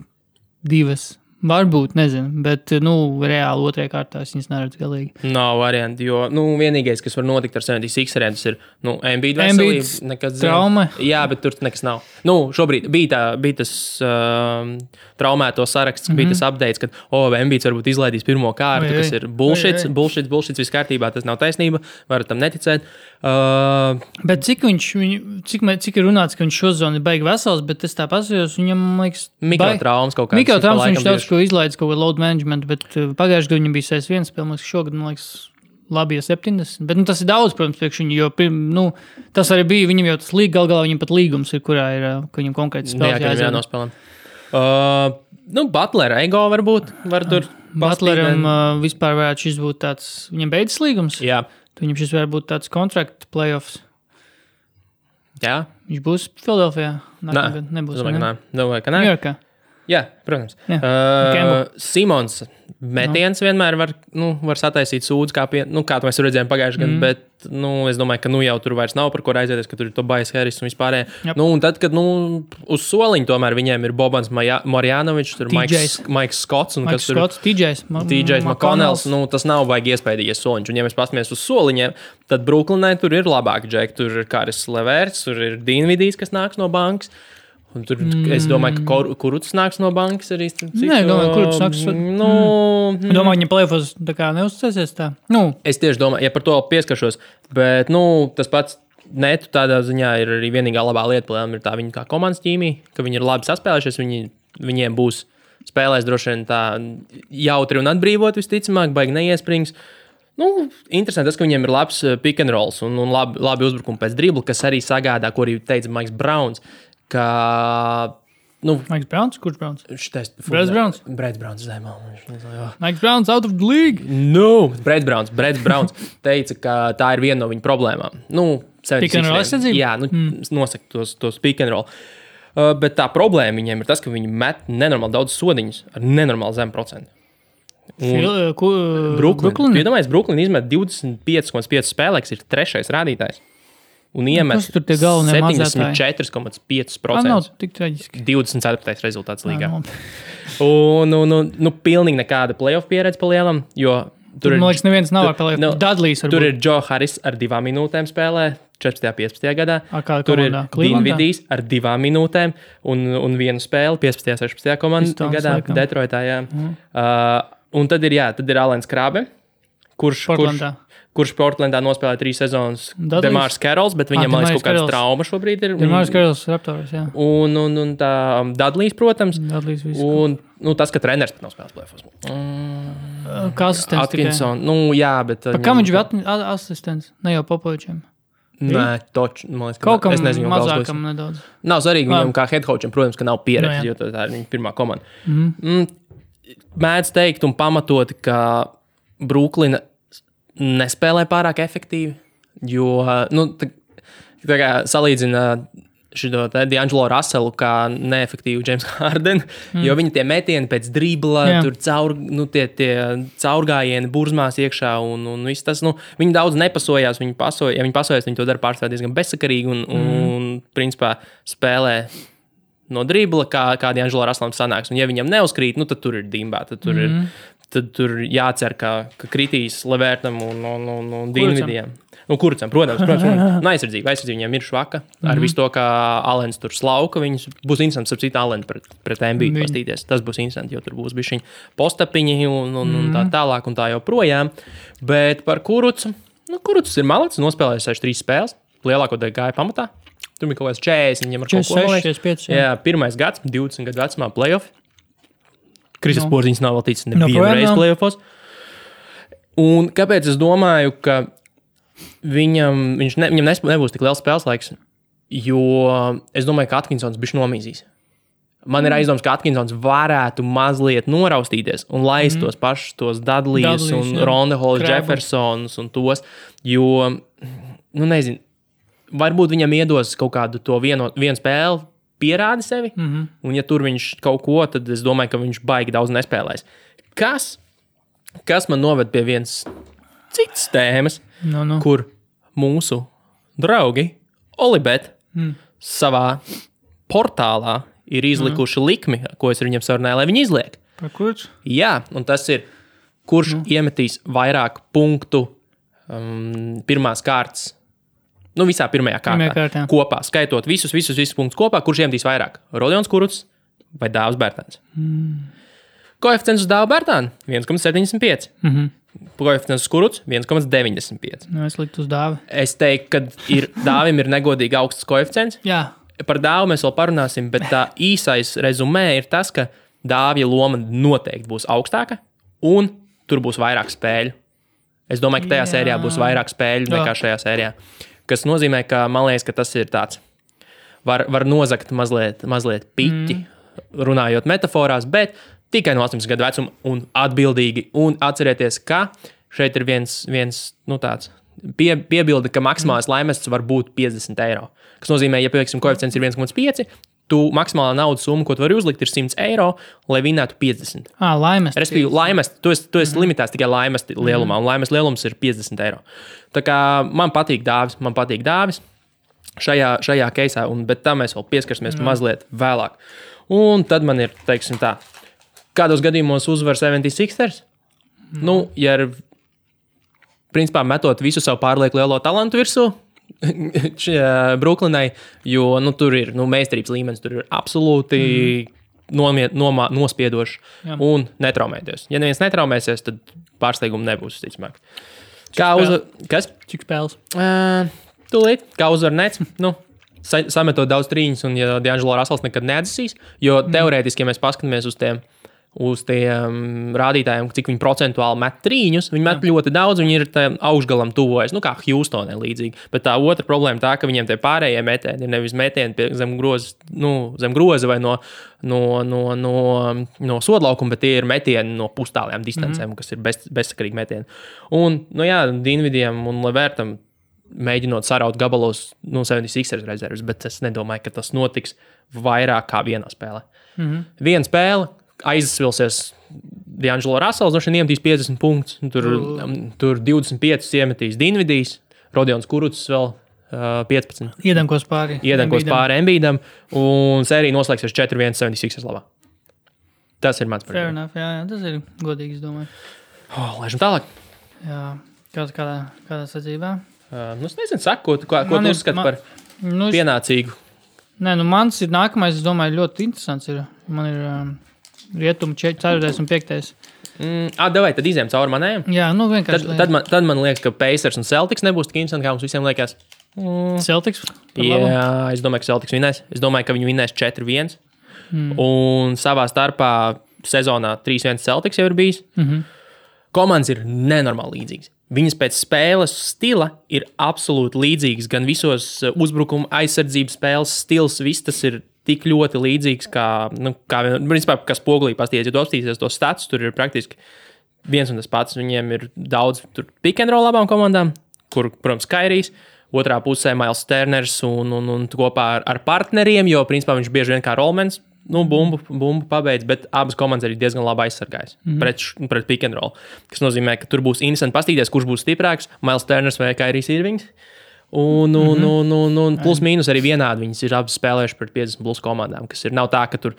Speaker 2: divas. Varbūt, nezinu, bet nu, reāli otrajā kārtā es viņas neredzu galīgi.
Speaker 1: Nav variantu, jo nu, vienīgais, kas var notikt ar 76 eriem, tas ir nu, MBD veselība. zini.
Speaker 2: trauma.
Speaker 1: Jā, bet tur nekas nav. Nu, šobrīd bija, tā, bija tas um, traumēto saraksts, mm -hmm. bija tas updates, ka, oh, Embiids varbūt izlaidīs pirmo kārtu,
Speaker 2: Oi,
Speaker 1: kas ir bullshit, bullshit, bullshit, viss kārtībā, tas nav taisnība, varat tam neticēt. Uh,
Speaker 2: Bet cik, viņš, viņu, cik, cik ir runāts, ka viņš šodien ir beigas vesels, bet es tā paskatījos, viņam liekas,
Speaker 1: Mikrotraumas kaut kādas.
Speaker 2: Mikrotraumas viņš daudz. Ko izlaiž, kaut kādu load management, bet uh, pagājušajā gadā viņam bija 61 spēle, man liekas, šogad, man liekas, labi, ja 70. Bet nu, tas ir daudz, protams, priekš viņa, jo nu, tas arī bija, viņam jau tas līga, gal galā viņam pat līgums ir, kurā ir, uh, ka viņam konkrēti spēlē
Speaker 1: ka jānospēlē. Uh, nu, Butlera ego varbūt var tur.
Speaker 2: Butleram
Speaker 1: paspīdēt.
Speaker 2: uh, vispār varētu šis būt tāds, viņam beidzas līgums,
Speaker 1: Jā,
Speaker 2: viņam šis varētu būt tāds kontrakts playoffs.
Speaker 1: jā.
Speaker 2: Viņš būs Filadelfijā.
Speaker 1: Nē,
Speaker 2: nebūs.
Speaker 1: Domāju, ka
Speaker 2: ne?
Speaker 1: nē. Domāju, ka nē.
Speaker 2: Ņujorkā.
Speaker 1: Jā, protams.
Speaker 2: Jā.
Speaker 1: Uh,
Speaker 2: Campbell.
Speaker 1: Simons metiens vienmēr var, nu, var sataisīt sūdzu, kā, pie, nu, kā mēs redzējām pagājušajā gadā.
Speaker 2: Mm.
Speaker 1: Bet nu, es domāju, ka nu, jau tur vairs nav par ko raizēties, ka tur ir Tobais Harris un vispār. Nu, un tad, kad nu, uz soliņa tomēr viņiem ir Bobans Marjanovičs, tur Maiks. Maiks Skots un
Speaker 2: Maiks
Speaker 1: kas tur ir.
Speaker 2: Skots, TJs. McConnells.
Speaker 1: Nu, tas nav baigi iespējams soliņš. Un, ja mēs paskatāmies uz soliņiem, tad Brooklynē tur ir labāk džeki. Tur ir Kāris Levērts, tur ir Dienvidīs, kas nāks no bankas. Un tur mm. es domāju, ka Kuruts nāks no bankas arī.
Speaker 2: Nē, domāju, Kuruts nāks-
Speaker 1: Nu,
Speaker 2: Es domāju, viņa plēfos tā kā neuzticēsies tā. Nu,
Speaker 1: Es tieši domāju, ja par to pieskaršos. Bet nu, tas pats netu tādā ziņā ir arī vienīgā labā lieta, Plēnam, ir tā viņa kā komandas ķīmija, ka viņi ir labi saspēlējušies. Viņi, viņiem būs spēlēs droši vien tā jautri un atbrīvot, visticamāk, baigi neiesprings. Nu, interesanti tas, ka viņiem ir labs eh, pick and rolls un, un labi, labi uzbrukumi pēc dribla, kas arī sagādā, ko arī teica Maiks Browns. Ka, nu,
Speaker 2: Maiks Browns, kurš Browns?
Speaker 1: šitais,
Speaker 2: Breds Browns?
Speaker 1: Breds Browns, zemā.
Speaker 2: Maiks Browns out of the league.
Speaker 1: Nu, Breds Browns, Breds Browns teica, ka tā ir viena no viņa problēmām. Nu,
Speaker 2: Pick and roll
Speaker 1: 76ers
Speaker 2: aizsardzība?
Speaker 1: Jā, nu, mm. nosaka tos, tos pick and roll. Uh, bet tā problēma viņiem ir tas, ka viņi met nenormāli daudz sodiņus ar nenormāli zemu procentu.
Speaker 2: Fil- ku-
Speaker 1: Brooklyn.
Speaker 2: Brooklyn?
Speaker 1: Iedomājieties, Brooklyn izmet 25,5 spēlē, kas ir trešais rādītājs. Un
Speaker 2: galvenie mazētāji?
Speaker 1: 74,5%.
Speaker 2: Ah, nav tik traģiski.
Speaker 1: 24. rezultāts līgā.
Speaker 2: Ah,
Speaker 1: Un, un, un nu, pilnīgi nekāda playoff pieredze pa lielam, jo tur
Speaker 2: Tur,
Speaker 1: ir
Speaker 2: man liekas, neviens nav pelēju.
Speaker 1: nu,
Speaker 2: Dudlīs
Speaker 1: Tur ir Joe Harris ar divām minūtēm spēlē. 14. un 15. gadā.
Speaker 2: A,
Speaker 1: Tur ir
Speaker 2: komandā? Clevelandā?
Speaker 1: Dienvidīs ar divām minūtēm un, un vienu spēli 15. un 16. komandā gadā
Speaker 2: laikam.
Speaker 1: Detroitā. Jā. Mm. Uh, un tad ir, jā, tad ir Alans Krābe, kurš,
Speaker 2: Portlandā.
Speaker 1: kurš Portlandā nospēlēja trīs sezonas.
Speaker 2: Dudleys?
Speaker 1: Demārs Karols, bet viņam,
Speaker 2: Ah,
Speaker 1: liekas,
Speaker 2: Demārs
Speaker 1: kaut kāda trauma šobrīd ir.
Speaker 2: Demārs Karls, Raptors, jā.
Speaker 1: Un, un, un tā um, Dudlīs, protams.
Speaker 2: Dudlīs visu.
Speaker 1: Un nu, tas, ka treneris nav spēlējis plēfos. Mm,
Speaker 2: Kā asistents tikai.
Speaker 1: Atkinson, nu jā, bet.
Speaker 2: Pa Kam viņš bija asistents? Ne jau Popovičam.
Speaker 1: Nē, toč, man liekas, ka
Speaker 2: Kaut kam
Speaker 1: es nezinu,
Speaker 2: mazākam nedaudz.
Speaker 1: Nav svarīgi viņam, kā headcoacham, protams, ka nav
Speaker 2: Nu,
Speaker 1: pieredzes,
Speaker 2: jā.
Speaker 1: jo tā ir viņa pirmā komanda.
Speaker 2: Mhm.
Speaker 1: Mm, mēdz teikt, un pamatot, ka Brooklyna nespēlē pārāk efektīvi. Jo, nu, tā, tā kā salīdzina šo D'Angelo Russelu kā neefektīvu James Hardenu, mm. jo viņa tie metieni pēc dribla,
Speaker 2: Jā.
Speaker 1: tur caur, nu, tie, tie caurgājieni burzmās iekšā, un, un viss tas, nu, viņi daudz nepasojās. Viņi pasoja, ja viņi pasojās, viņi to dara pārstāvā diezgan bezsakarīgi un, mm. un, principā, spēlē no dribla, kā, kā D'Angelo Raslam sanāks. Un, ja viņam neuzkrīt, nu, tad tur ir dimbā. Tad tur, mm. ir, tad tur jācer, ka, ka kritīs Levērtam un, un, un, un Dienvidiem. Nu, Kurcam, protams, protams, protams. Un aizsardzība. Aizsardzība viņam ir švaka. Ar mm -hmm. visu to, kā Alens tur slauka, viņus būs interesanti, ap citu Alenu pret, pret MB pastīties. Tas būs interesanti, jo tur būs bijuši viņa postapiņi un, un, un tā tālāk un tā joprojām. Bet par Kurcu, nu, Kurcs ir malicis, nospēlējis 63 spēles. Lielāko daļu gāja pamatā. Tur bija kaut kāds 40, viņam ko
Speaker 2: 46,
Speaker 1: man liekas.
Speaker 2: 45. Jā.
Speaker 1: Jā, pirmais gads, 20 gadu vecumā, playoff. Kristus
Speaker 2: Nu.
Speaker 1: no. Porziņš nav
Speaker 2: Nu,
Speaker 1: nevienu
Speaker 2: projām
Speaker 1: reizi
Speaker 2: nav.
Speaker 1: playoffos. Un kāpēc es domāju, ka viņam, ne, viņam nebūs tik liels spēles laiks? Jo es domāju, ka Atkinsons bija nomīzījis. Man
Speaker 2: Mm.
Speaker 1: ir aizdoms, ka Atkinsons varētu mazliet noraustīties un laist mm. tos pašus, tos Dudley's
Speaker 2: Dudleys,
Speaker 1: un
Speaker 2: Krabus.
Speaker 1: Jeffersons un tos. Jo, nu, nezinu, varbūt viņam iedos kaut kādu to vienu, vienu spēli, pierādi sevi. Mm. -hmm. Un, ja tur viņš kaut ko, tad es domāju, ka viņš baigi daudz nespēlēs. Kas, kas man noved pie vienas citas tēmas,
Speaker 2: Nu, nu.
Speaker 1: kur mūsu draugi Olibet
Speaker 2: Mm.
Speaker 1: savā portālā ir izlikuši likmi, ko es ar viņiem sarunāju, lai viņi izliek.
Speaker 2: Kurš?
Speaker 1: Jā, un tas ir, kurš nu. iemetīs vairāk punktu um, pirmās kārtas. Nu, visā pirmajā kārtā.
Speaker 2: Pirmajā kārtā.
Speaker 1: Kopā, skaitot visus, visus, visus punktus kopā, kurš iemetīs vairāk. Rodions Kuruts vai Dāvs Bērtāns. Mm. Koeficients uz Dāvu Bērtānu 1,75.
Speaker 2: Mm -hmm.
Speaker 1: Koeficients uz Kuruts 1,95.
Speaker 2: nu, es liktu uz dāvi.
Speaker 1: Es teiktu, ka ir, Dāvim ir negodīgi augsts koeficients.
Speaker 2: Jā,
Speaker 1: Par dāvu mēs vēl parunāsim, bet tā īsais rezumē ir tas, ka dāvja loma noteikti būs augstāka un tur būs vairāk spēļu. Es domāju, ka tajā
Speaker 2: Jā.
Speaker 1: sērijā būs vairāk spēļu
Speaker 2: Jā.
Speaker 1: nekā šajā sērijā. Tas nozīmē, ka man liekas, ka tas ir tāds. Var, var nozagt mazliet, mazliet piķi, mm. runājot metaforās, bet tikai no 18 gadu vecuma un atbildīgi. Un atcerieties, ka šeit ir viens, viens nu, tāds pie, piebilde, ka maksimālais laimests var būt 50 eiro. Tas nozīmē, ja piemēram koeficients ir 1,5, tu maksimālā naudas summa, ko tu vari uzlikt, ir 100 eiro, lai vinnētu 50.
Speaker 2: ah, laimes.
Speaker 1: Respektīvi, laimes, tu esi, tu esi mm -hmm. limitēts tikai laimes lielumā, un laimes lielums ir 50 eiro. Tā kā man patīk dāvis, man patīk dāvis šajā, šajā keisā, un, bet tam mēs vēl pieskarsimies mm. mazliet vēlāk. Un tad man ir, teiksim, tā, kādos gadījumos uzvar 76ers? Mm. Nu, ja ir, principā, metot visu savu pārlieku lielo talantu virsū. Brooklynai, jo nu, tur ir nu, meistarības līmenis, tur ir absolūti mm. nomiet, nomā, nospiedošs
Speaker 2: Jā.
Speaker 1: un netraumēties. Ja neviens netraumēsies, tad pārsteigumu nebūs. Ticamāk. Kā uzvar? Kas?
Speaker 2: Cik spēles?
Speaker 1: Uh, tūlīt, kā uzvar nets. Nu, sa sametot daudz trīņus, un ja Dienvidas Rasels nekad neatzīs, jo teorētiski, ja mēs paskatāmies uz tiem, uz tiem rādītājiem, cik viņi procentuāli met trīņus, viņi met Jā. ļoti daudz, viņi ir augšgalam tuvojas, nu kā Houstonē līdzīgi. Bet tā otra problēma tā, ka viņiem tie pārējie metieni ir nevis metieni zem groza, nu, zem groza vai no, no, no, no, no sodlaukuma, bet tie ir metieni no pustālajām distancēm, mm -hmm. kas ir bez, bezsakarīgi metieni. Un, nu jā, Dienvidiem un Levērtam mēģinot saraut gabalos no 76 rezerves, bet es nedomāju, ka tas notiks vairāk kā vienā spēlē. Mm -hmm. Viena spēle aizsvilsies. Dienvidas Rasels no šiem iemetīs 50 punktus, un tur, um, tur 25 iemetīs Dienvidīs, Rodions Kuruts vēl uh, 15.
Speaker 2: Iedankos pāri.
Speaker 1: Iedankos
Speaker 2: Embiidam.
Speaker 1: pāri Embīdam, un sērija noslēgsies 4-1 76 labā. Tas ir mans
Speaker 2: Fair enough, jā, jā, tas ir godīgi, es domāju.
Speaker 1: Oh, Lēšam tālāk.
Speaker 2: Jā, kādā, kādā, kādā sacībā.
Speaker 1: Uh, nu, es nezinu, saku, ko, ko tu uzskati
Speaker 2: man-
Speaker 1: par
Speaker 2: Nu,
Speaker 1: pienācīgu.
Speaker 2: Nē, nu mans ir nākamais, es domāju, ļoti interesants. Ir. Man ir um, rietumu 4. un 5.
Speaker 1: Mm, ah, vai tad izējām cauri manējiem?
Speaker 2: Jā, nu
Speaker 1: Tad,
Speaker 2: vienkārši.
Speaker 1: tad, man, tad man liekas, ka Pacers un Celtics nebūs tik interesanti, kā mums visiem liekas.
Speaker 2: Celtics. par labu.
Speaker 1: Jā, es domāju, ka Celtics vinnēs. Es domāju, ka viņi vinnēs 4-1. Mm. Un savā starpā sezonā 3-1 Celtics jau ir bijis. Mm. -hmm. Komandas ir nenormāli līdzīgas. Viņas pēc spēles stila ir absolūti līdzīgas. Gan visos uh, uzbrukuma aizsardzības spēles stils, viss tas ir tik ļoti līdzīgs, kā, nu, kā principā, kas spogulī pasties. Ja tu apstīsies tos stats, tur ir praktiski viens un tas pats. Viņiem ir daudz roll labām komandām, kur, protams, Kairijs. Otrā pusē Mails Turners un, un, un kopā ar, ar partneriem, jo principā viņš bieži vien kā rolmens. Nu, bumbu, bumbu pabeidz, bet abas komandas arī diezgan labi aizsargājas mm -hmm. pret, pret roll. Tas nozīmē, ka tur būs interesanti paskatīties, kurš būs stiprāks - Mails Turners vai Kairijs Irvings. Un, un, mm -hmm. un, un, un plus mīnus arī vienādi. Viņas ir abas spēlējušas pret 50 plus komandām, kas ir nav tā, ka tur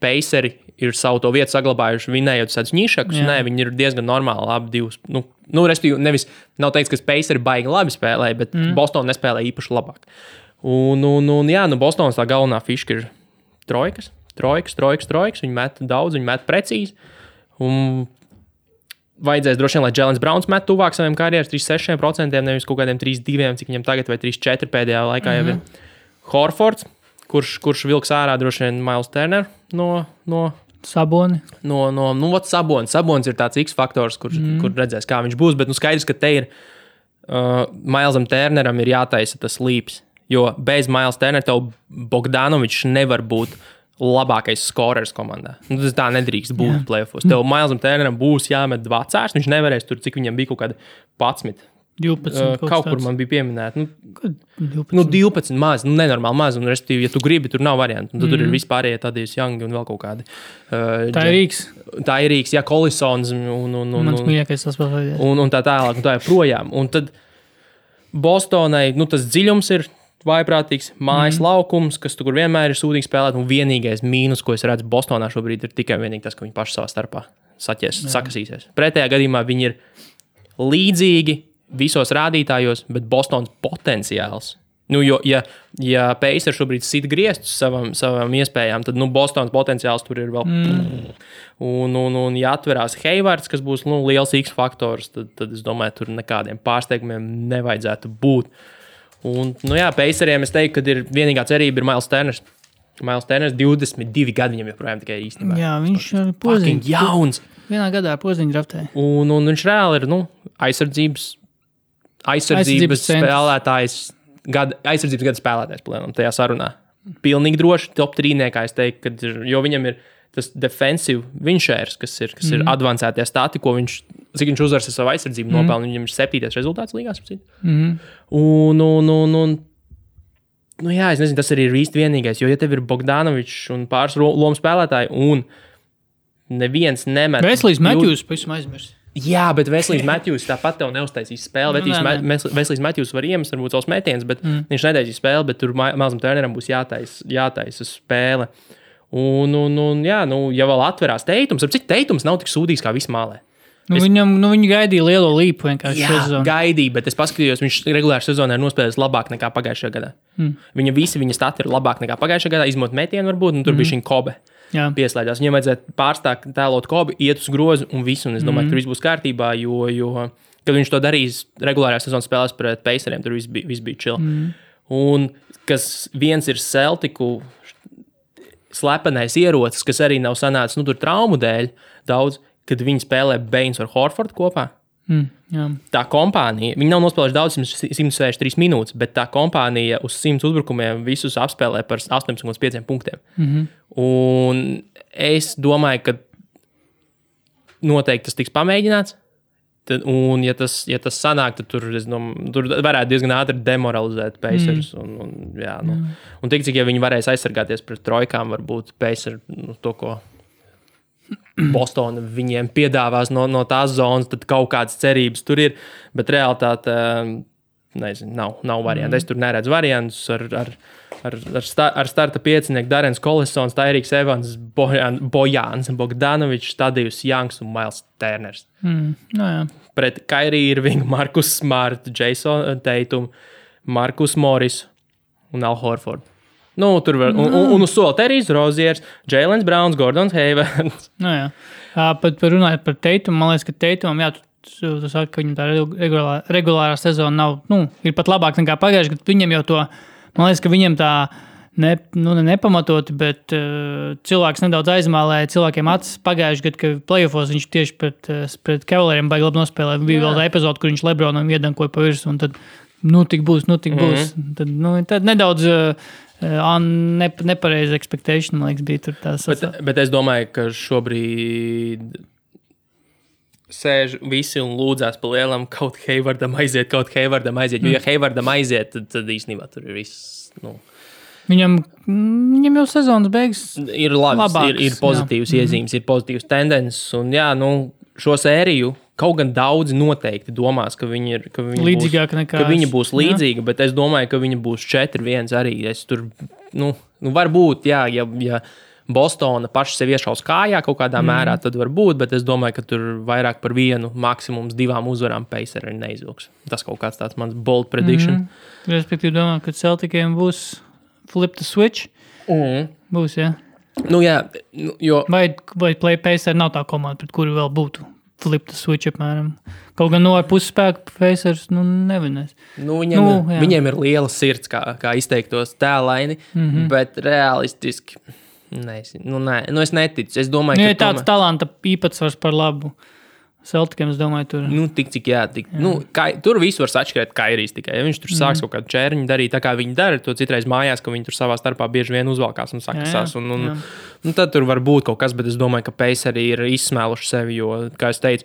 Speaker 1: Paceri ir savu to vietu saglabājuši, vinējot tādus nišakus. Nē, viņi ir diezgan normāli. Abi divas. Nu, nu, respektīvi, nevis nav teikts, ka Paceri baigi labi spēlē, bet mm. Bostonā nespēlē īpaši labāk. Un, un, un jā, nu, Bostonas tā galvenā fiška ir trojkas. Trojkas, trojkas, trojkas. Viņi met daudz, viņi met precīzi. Un vajadzēs droši vien, lai Jēlens Browns met tuvāk saviem karjeras 36%, nevis kaut kādiem 3-2, cik viņam tagad, vai 3-4 pēdējā laikā jau ir. Horfords, kurš, kurš vilks ārā droši vien Mails Turner no, no,
Speaker 2: Saboni.
Speaker 1: no, no nu, vat Sabonis. Sabonis ir tāds X faktors, kurš mm. kur redzēs, kā viņš būs. Bet nu, skaidrs, ka te ir uh, Mailsam Turneram ir jātaisa tas līps. Jo bez Mails Turnera tev Bogdanovičs nevar būt labākais skorers komandā. Nu, tas tā nedrīkst būt
Speaker 2: Jā.
Speaker 1: plēsofos. Tev Mailsam Turneram būs jāmet vecāks. Viņš nevarēs tur, cik viņam bija kaut kāda 11.
Speaker 2: 12.
Speaker 1: Uh,
Speaker 2: kaut
Speaker 1: kaut kur man bija pieminēta. Nu,
Speaker 2: 12.
Speaker 1: Nu, 12 maz, nu, nenormāli maz. Un, respektīvi, ja tu gribi, tur nav variantu. Tad mm. tur ir
Speaker 2: Mhm.
Speaker 1: vispārējie tādi jangi un vēl kaut kādi. Uh,
Speaker 2: Tā ir Rīgas.
Speaker 1: Tā ir Rīgas, jā, Kolisons un, un, un, un, un, un, un tā tālāk. Un tā joprojām. Un tad Bostonai nu, tas dziļums ir vaiprātīgs, mājas mm. laukums, kas tur vienmēr ir sūdīgi spēlēt. Un vienīgais mīnus, ko es redzu Bostonā šobrīd, ir tikai tas, ka viņi paši savā starpā saķers, sakasīsies. Pretējā gadījumā viņi ir līdzīgi visos rādītājos, bet Bostonas potenciāls. Nu, jo, ja, ja Pacers šobrīd sit griestus savam, savām iespējām, tad nu, Bostonas potenciāls tur ir vēl. Mm. Un, un, un, ja atverās Heivards, kas būs nu, liels X faktors, tad, tad es domāju, tur nekādiem pārsteigumiem nevajadzētu būt. Un, nu, jā, Paceriem es teiktu, ka ir vienīgā cerība ir Mails Turners. Mails Turners 22 gadi viņam joprojām tikai īstenībā.
Speaker 2: Jā, viņš ir poziņš.
Speaker 1: jauns.
Speaker 2: Vienā gadā poziņš draftē.
Speaker 1: Un, un viņš reāli ir nu, aizsardzības, aizsardzības,
Speaker 2: Aizsardzības
Speaker 1: spēlētājs, gada, aizsardzības gada spēlētājs plēnām tajā sarunā. Pilnīgi droši top trīniekā es teiktu, kad jo viņam ir tas defensīvs vinšērs, kas ir, kas mm. ir advancētie stati, ko viņš, cik viņš uzvaras ar savu aizsardzību, mm. nopelna. Viņam ir septītais rezultāts līgās. Mm un, un, un, un, nu, jā, es nezinu, tas arī ir īsti vienīgais, jo ja tev ir Bogdanovičs un pāris lomu spēlētāji, un neviens nemet.
Speaker 2: Veselīs
Speaker 1: div-
Speaker 2: Matjūs, pavisam aizmirst.
Speaker 1: Jā, bet Veselīs Matjūs tāpat tev neuztaisīs spēli.
Speaker 2: Nu, nē,
Speaker 1: Veselīs Veselīs Matjūs var iemest, varbūt savus metienus, bet mm. viņš netaisīs spēli, bet tur Mazam Turneram būs jātaisa, jātaisa spēle. Un, un, un jā, nu, ja vēl atverās teikums, ap cik teikums nav tik sūdīgs kā vismālē.
Speaker 2: Nu,
Speaker 1: Es-
Speaker 2: viņam, nu, viņi gaidīja lielo līpu vienkārši
Speaker 1: Jā,
Speaker 2: sezonu.
Speaker 1: gaidīju, bet es paskatījos, viņš regulārā sezonā ir nospēlējis labāk nekā pagājušajā gadā. Mm. Viņa visi viņa stati ir labāk nekā pagājušajā gadā, izņemot metienu, varbūt, un tur mm. bija šī kobe.
Speaker 2: Jā.
Speaker 1: Pieslēdzās. Viņam vajadzēja pārstāt tēlot kobi, iet uz grozu un visu. Un es domāju, mm. ka tur viss būs kārtībā, jo, jo kad viņš to darīs regulārajā sezonas spēlēs pret Paceriem, tur viss bija, viss bija chill. Mm. Un kas viens ir Celtiku slepenais ierocis, kas arī nav sanācis nu, traumu dēļ daudz, kad viņi spēlē Bains ar Horfordu kopā
Speaker 2: Mm, jā.
Speaker 1: tā kompānija, viņi nav nospēlējuši daudz, 163 minūtes, bet tā kompānija uz 100 uzbrukumiem visus apspēlē par 8,5 punktiem. Mm -hmm. Un es domāju, ka noteikti tas tiks pamēģināts. Tad, un, ja tas, ja tas sanāk, tad tur, domāju, tur varētu diezgan ātri demoralizēt Pacers. Mm. Un, un, jā, nu. mm. un tik cik ja viņi varēs aizsargāties pret trojkām, varbūt Pacers nu, to, ko Bostona viņiem piedāvās no, no tās zonas, tad kaut kādas cerības tur ir. Bet realitāte, nezinu, nav, nav variantu. Mm. Es tur neredzu variantus ar. ar Ar, ar, sta, ar starta piecinieku Darens Kolisons, Tairīks Evans, Bojan, Bojāns, Bogdanovičs, Tadijus Janks un Mails Terners.
Speaker 2: Mm, no, jā.
Speaker 1: Pret Kairiju ir viņa Markus Smart, Jason Teitum, Markus Morris un Al Horford. Nu, tur var, un, un, un uz sola Terijs Roziers, Jēlens Browns, Gordons Heivens.
Speaker 2: No, jā. Pat par runājot par teikumu, man liekas, ka teikumam, jā, tu, tu, saki, ka viņam tā regulārā, regulārā sezona nav, nu, ir pat labāka nekā pagājušajā gadā. Viņam jau to, man liekas, ka viņam tā. Ne, nu, ne nepamatoti, bet uh, cilvēks nedaudz aizmālēja cilvēkiem acis pagājušajā gadā, kad playoffs viņš tieši pret, pret Cavalieriem baigi labi nospēlēja. Bija vēl tā epizode, kur viņš Lebronam iedankoja pa virsmu, un tad, nu, tik būs, nu, tik būs. Mm -hmm. Tad, nu, tad nedaudz uh, ne, nepareizi expectation, man liekas, bija tur tās.
Speaker 1: Bet, bet es domāju, ka šobrīd sēž visi un lūdzās pa lielam, kaut Heivardam aiziet, kaut Heivardam aiziet. Jo, ja Heivardam aiziet, tad, tad īstenībā tur ir viss. Nu,
Speaker 2: Viņam, mm, viņam jau sezonas beigas.
Speaker 1: ir labi,
Speaker 2: Labāks,
Speaker 1: ir, ir pozitīvs
Speaker 2: jā.
Speaker 1: iezīmes, ir pozitīvs tendences. Un, jā, nu, šo sēriju kaut gan daudzi noteikti domās, ka viņi ir ka viņi
Speaker 2: Līdzīgāka
Speaker 1: būs,
Speaker 2: nekā
Speaker 1: ka viņi būs
Speaker 2: jā.
Speaker 1: līdzīgi, bet es domāju, ka viņi būs 4-1 arī. Es tur, nu, nu varbūt, jā, ja, ja Bostona paši sev iešaus kājā kaut kādā mm. mērā, tad var būt, bet es domāju, ka tur vairāk par vienu, maksimums divām uzvarām Paceri neizvilks. Tas kaut kāds tāds mans bold prediction.
Speaker 2: Mm. Respektīvi, domāju, ka Celtikiem būs flip the switch.
Speaker 1: Mm.
Speaker 2: Būs, jā.
Speaker 1: Nu, jā, nu, jo
Speaker 2: Vai, vai play pacer nav tā komanda, pret kuru vēl būtu flip the switch apmēram. Kaut gan no ar pusspēku Pacers nu, nevinēs.
Speaker 1: Nu, viņiem,
Speaker 2: Nu, jā.
Speaker 1: viņiem ir liela sirds, kā, kā izteiktos tēlaini, mm. -hmm. bet realistiski. Nezinu, nu, nē, nu, es neticu. Es domāju,
Speaker 2: Nu,
Speaker 1: ka
Speaker 2: ja tāds
Speaker 1: tomēr-
Speaker 2: talanta īpatsvars par labu Celtikiem, es domāju, tur.
Speaker 1: Nu, tik cik jā, tik, jā. Nu, kai, tur viss var atšķirt kairīs tikai. Ja viņš tur sāks
Speaker 2: Mhm.
Speaker 1: mm. kaut kādu čērniņu darīt, tā kā viņi dara to citreiz mājās, ka viņi tur savā starpā bieži vien uzvalkās un sakasās. Un, un,
Speaker 2: jā.
Speaker 1: un tad tur var būt kaut kas, bet es domāju, ka Pēcis arī ir izsmēluši sevi, jo, kā es teicu,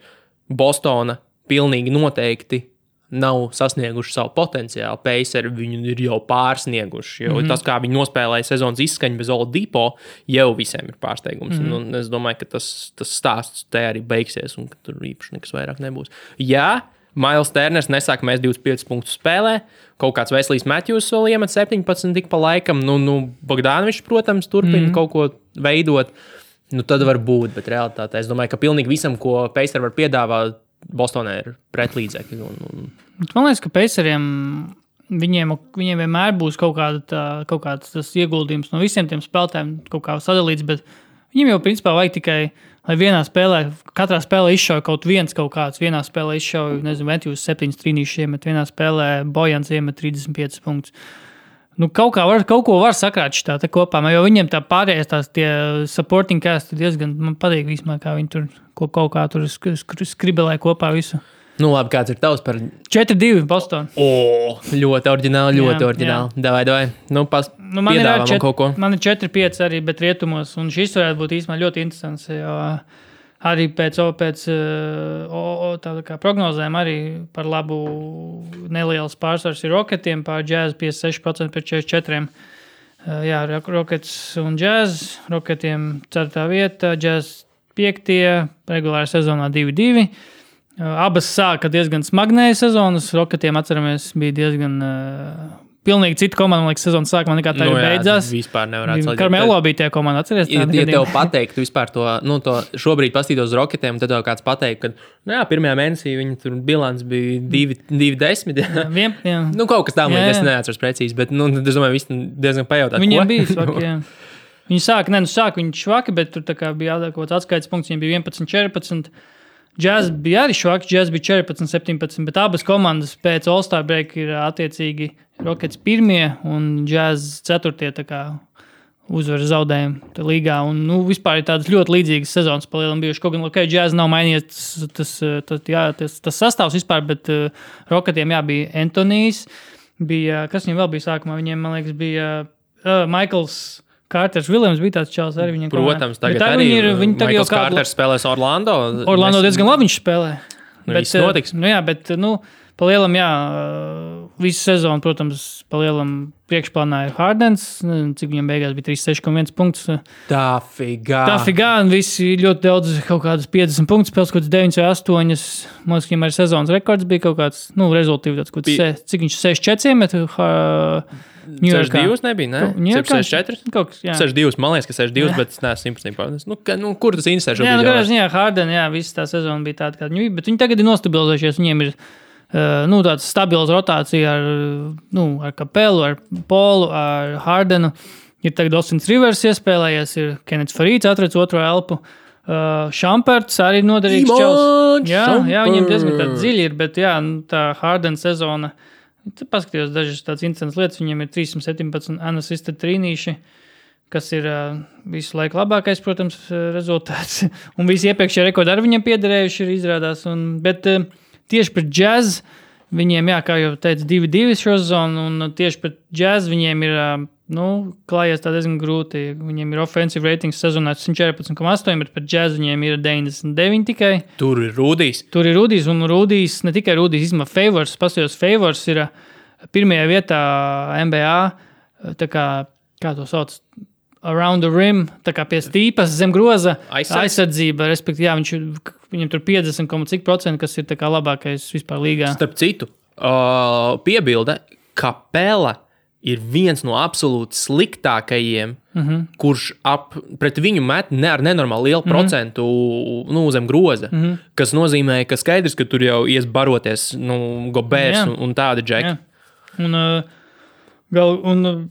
Speaker 1: Bostona pilnīgi noteikti. Nav sasnieguši savu potenciālu. Paceri viņu ir jau pārsnieguši. Jo mm -hmm. tas, kā viņi nospēlēja sezonas izskaņu bez Oladipo, jau visiem ir pārsteigums. Mm -hmm. un, es domāju, ka tas, tas stāsts te arī beigsies, un tur īpaši nekas vairāk nebūs. Jā, Mails Terners nesāk mēs 25 punktus spēlē. Kaut kāds Veselīs Matjūs vēl iemet 17 tik pa laikam. Nu, nu Bogdānovičs, protams, turpina mm -hmm. kaut ko veidot. Nu, tad var būt, bet realitātē es domāju, ka pilnīgi visam, ko Pacers var piedāvāt, Bostonā ir pretlīdzekļi. Un, un,
Speaker 2: Man liekas, ka Paceriem viņiem, viņiem vienmēr būs kaut, kāda, tā, kaut kāds tas ieguldījums no visiem tiem spēlētājiem, kaut kā sadalīts. Viņiem jau principā vajag tikai, lai vienā spēlē, katrā spēlē izšauja kaut viens kaut kāds. Vienā spēlē izšauja, nezinu, Ventjūs 7 trīnīšus iemet, vienā spēlē Bojans iemet 35 punktus. Nu, kaut, var, kaut ko var sakrāt šitā kopā, jo viņiem tā pārējās tās tie supporting cast diezgan, man patīk vismaz, kā viņi tur ko, kaut kā tur sk sk skribelē kopā visu.
Speaker 1: nu, labi, kāds ir tavs par
Speaker 2: 4-2 Bostonā.
Speaker 1: O, ļoti oriģināli, ļoti
Speaker 2: Jā,
Speaker 1: oriģināli. Davai, davai. Nu, pas,
Speaker 2: Nu, man, ir čet, man ir 4-5 arī, bet rietumos. Un šis varētu būt īstenībā ļoti interesants. Jo arī pēc, pēc eh, o, o, prognozēm, arī par labu neliels pārsvars ir roketiem, pār džēzu 56% pret 44%. Eh, Jā, Ro- Rockets un džēzus. Roketiem 4. vieta, džēzus 5. regulārā sezonā 2-2. Uh, Abas sāka diezgan smagnēju sezonas. Roketiem, atceramies, bija diezgan uh, pilnīgi cita komanda. Man liekas, sezonas sākumā nekā tā
Speaker 1: Nu, jā,
Speaker 2: beidzās.
Speaker 1: Vispār nevarētu salīdzināt.
Speaker 2: Karmelo bija tie komanda, atceries?
Speaker 1: Ja, ja tev pateiktu vispār to, nu, to šobrīd pastītos uz roketiem, tad tev kāds pateikt, ka, nu, jā, pirmajā mēnesī viņa tur bilants bija 2,10. Jā.
Speaker 2: Vien, jā.
Speaker 1: Nu, kaut kas tāds, es
Speaker 2: jā.
Speaker 1: neatceros precīzi, bet, nu, es domāju, visi diezgan pajautāt.
Speaker 2: Viņiem bija svaki. jā. Viņi sāka, ne, nu sāka viņi švaki, bet tur bija kaut kāds atskaites punkts. Viņiem bija 11, 14. Džēzus bija arī švaks, Džēzus bija 14, 17, bet abas komandas pēc All-Star break ir attiecīgi Rockets pirmie un Džēzus ceturtie. Uzvaras zaudējumu līgā. Un, nu, vispār ir tādas ļoti līdzīgas sezonas palielinājumi bijuši. Kaut gan, ok, džēzus nav mainījies tas, tas, tas, jā, tas, tas sastāvs vispār, bet uh, Rocketiem jā, bija Antonijs. Bija, kas viņam vēl bija sākumā? Viņiem, man liekas, bija uh, Maikls. Kārters Viljams bija tāds čels arī viņam.
Speaker 1: Protams, tagad
Speaker 2: Bet
Speaker 1: arī
Speaker 2: viņi ir. Viņi tagad jau
Speaker 1: Maikls
Speaker 2: kādu
Speaker 1: Kārters spēlēs Orlando.
Speaker 2: Orlando
Speaker 1: Mēs-
Speaker 2: diezgan labi viņš spēlē.
Speaker 1: Nu, viss notiks.
Speaker 2: Nu, jā, bet, nu, palielam, jā, visu sezonu, protams, palielam priekšplānā ir Hardens. Nezinu, Cik viņam beigās bija 36,1 punkts.
Speaker 1: Tā figā.
Speaker 2: Tā figā, un visi ļoti daudz, kaut kādas 50 punktus, spēles kaut kādas 9 vai 8. Man liekas, arī sezonas rekords bija kaut kāds, nu, rezultāts, tāds, kaut kāds, cik viņš 64 met. Ņujorkā.
Speaker 1: 62 nebija, ne?
Speaker 2: Ņujorkā?
Speaker 1: 64.
Speaker 2: Kaut kas, jā.
Speaker 1: 62, man liekas, ka 62, bet es neesmu simtprocentīgi. Nu, ka- nu, kur tas interesē
Speaker 2: Jā, nu, kādā ziņā Hardena, jā, visa tā sezona bija tāda, kāda viņa bija. Bet viņi tagad ir nostabilizējušies. Viņiem ir nu, tāds stabils rotācija ar, nu, ar Kapelu, ar Polu, ar Hardenu. Ir tagad Ostins Rivers iespēlējies, ir Kenets Farīts atrads otro elpu. Uh, Šamperts arī noderīgs čels. Jā, jā, viņiem diezgan dziļa ir, bet jā, nu, tā Hardena sezona. Paskatījos dažas tādas interesantas lietas. Viņiem ir 317 anasista trīnīši kas ir uh, visu laiku labākais, protams, rezultāts. Un visi iepriekšējie rekordi arī viņam piederējuši, ir izrādās. Un, bet tieši pret džēzu viņiem, jā, kā jau teicu, 2-2 šo zonu, un tieši pret džēzu viņiem ir. Uh, Nu, klājies tā diezgan grūti. Viņiem ir offensive ratings sezonā 114,8, bet pret džēzu viņiem ir 99 tikai.
Speaker 1: Tur ir Rudijs.
Speaker 2: Tur ir Rudijs, un Rudijs ne tikai Rudijs, izmanto favors. Paskatījos, favors ir ā, pirmajā vietā MBA. Tā kā, kā to sauc? Around the rim, tā kā pie stīpas zem groza
Speaker 1: Aizsardz.
Speaker 2: aizsardzība. Respektīvi, jā, viņš, viņam tur 50, kaut cik procenti, kas ir labākais vispār līgā.
Speaker 1: Starp citu, uh, piebilde, ka Pēla ir viens no absolūti sliktākajiem,
Speaker 2: Mm -hmm.
Speaker 1: kurš ap, pret viņu met ne ar nenormāli lielu mm -hmm. procentu nu, zem groza. Mm. -hmm. Tas nozīmē, ka skaidrs, ka tur jau ies baroties nu, Gobērs un, un tādi džeki.
Speaker 2: Jā. Un, uh, gal, un, uh,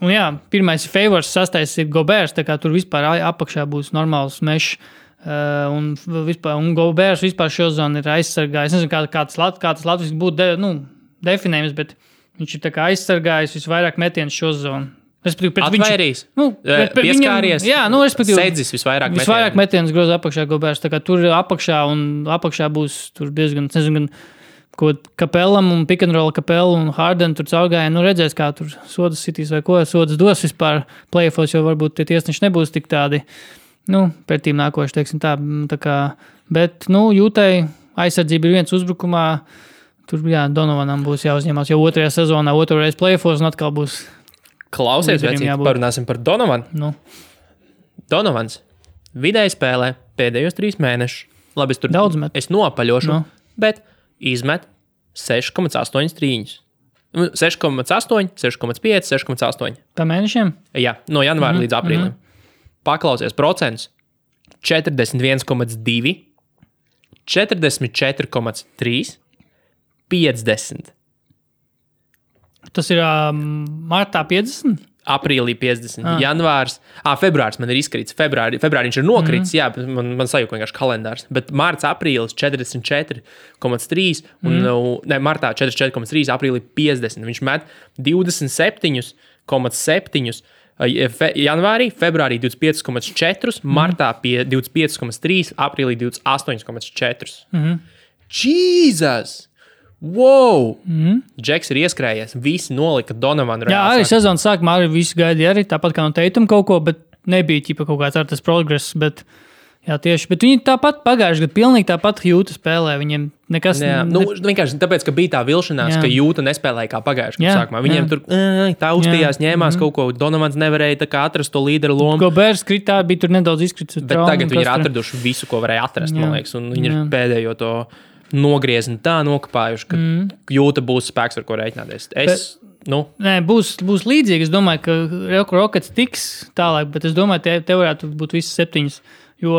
Speaker 2: un jā, pirmais favors, sastais ir Gobērs. Tur vispār apakšā būs normāls mežs. Uh, un vispār, un Gobērs vispār šo zonu ir aizsargājis. Es nezinu, kā, kā tas, lat, kā tas Latvijas būtu de, nu, definējams, bet viņš ir aizsargājis visvairāk metienu šo zonu. Respektīvi, pret viņu
Speaker 1: Atvērīs,
Speaker 2: Nu,
Speaker 1: Eh, pieskāries,
Speaker 2: viņam- Jā, nu, respektīvi,
Speaker 1: sēdzis visvairāk.
Speaker 2: Visvairāk
Speaker 1: metienu.
Speaker 2: metienus groza apakšā kā tur apakšā un apakšā būs diezgan, nezinu, gan ko kapelam un pikantrola kapelu un Harden tur caurgāja. Nu, redzēs, kā tur sodas sitīs vai ko sodas dos vispār plēfos, jo varbūt tie tiesneši nebūs tik tādi, nu, pretīm nākoši, teiksim tā. tā kā, bet, nu, jūtai aizsardzība ir viens uzbrukumā. Tur, jā, Donovanam būs jāuzņemās jau otrajā sezonā, otru reizi plēfos un atkal būs,
Speaker 1: Klausies, vecīt, parunāsim par Donovanu.
Speaker 2: nu,
Speaker 1: Donovans vidēji spēlē pēdējos trīs mēnešus. Labi, es tur
Speaker 2: Daudz met.
Speaker 1: Es nopaļošu,
Speaker 2: Nu.
Speaker 1: no. bet izmet 6,8 trīņus. Nu, 6,8, 6,5, 6,8.
Speaker 2: pa mēnešiem.
Speaker 1: Jā, no janvāra mm -hmm. līdz aprīlim. Mm -hmm. Paklausies, procents 41,2, 44,3, 50,
Speaker 2: Tas ir um, martā 50.
Speaker 1: aprīlī 50,
Speaker 2: Ah.
Speaker 1: janvārs, ah, februāris man ir izkrits. Februārī, februārī viņš ir nokritis, mm. jā, man, man sajūta vienkārši kalendārs. Bet mārts, aprīlis 44,3 un mm. no, ne, martā 44,3, aprīlī 50. Viņš met 27,7. Fe, janvārī, februārī 25,4, martā pie 25,3, aprīlī 28,4. Mm -hmm. Jēzus! Wow! Mm -hmm. Džeks ir ieskrējies, visi nolika Donovanu.
Speaker 2: Jā, arī sezonas sākumā arī viss gaidīja, arī tāpat kā no teikuma kaut ko, bet nebija ķipa kaut kāds ar tas progress. Bet, jā, tieši. Bet viņi tāpat pagājušajā gadā pilnīgi tāpat jūtas spēlē. Viņiem nekas
Speaker 1: Jā, nu, vienkārši tāpēc, ka bija tā vilšanās,
Speaker 2: Jā.
Speaker 1: ka jūta nespēlēja kā pagājušajā
Speaker 2: Jā,
Speaker 1: gadā. sākumā. Viņiem
Speaker 2: jā.
Speaker 1: tur tā uzstījās,
Speaker 2: Jā.
Speaker 1: ņēmās kaut ko. Donovans nevarēja atrast to līderu lomu.
Speaker 2: Gobērs kritā, bija tur nedaudz izkrits. uz
Speaker 1: Bet
Speaker 2: traumu,
Speaker 1: tagad viņi ir atraduši visu, ko varēja atrast.
Speaker 2: Jā.
Speaker 1: Man liekas, un viņi ir
Speaker 2: Jā.
Speaker 1: pēdējo to nogriezni tā nokāpājuši, ka mm. jūta būs spēks, ar ko rēķināties. Es, Bet... nu,
Speaker 2: Nē, būs, būs līdzīgi. Es domāju, ka Rockets tiks tālāk, bet es domāju, ka te, te varētu būt visas septiņas. Jo,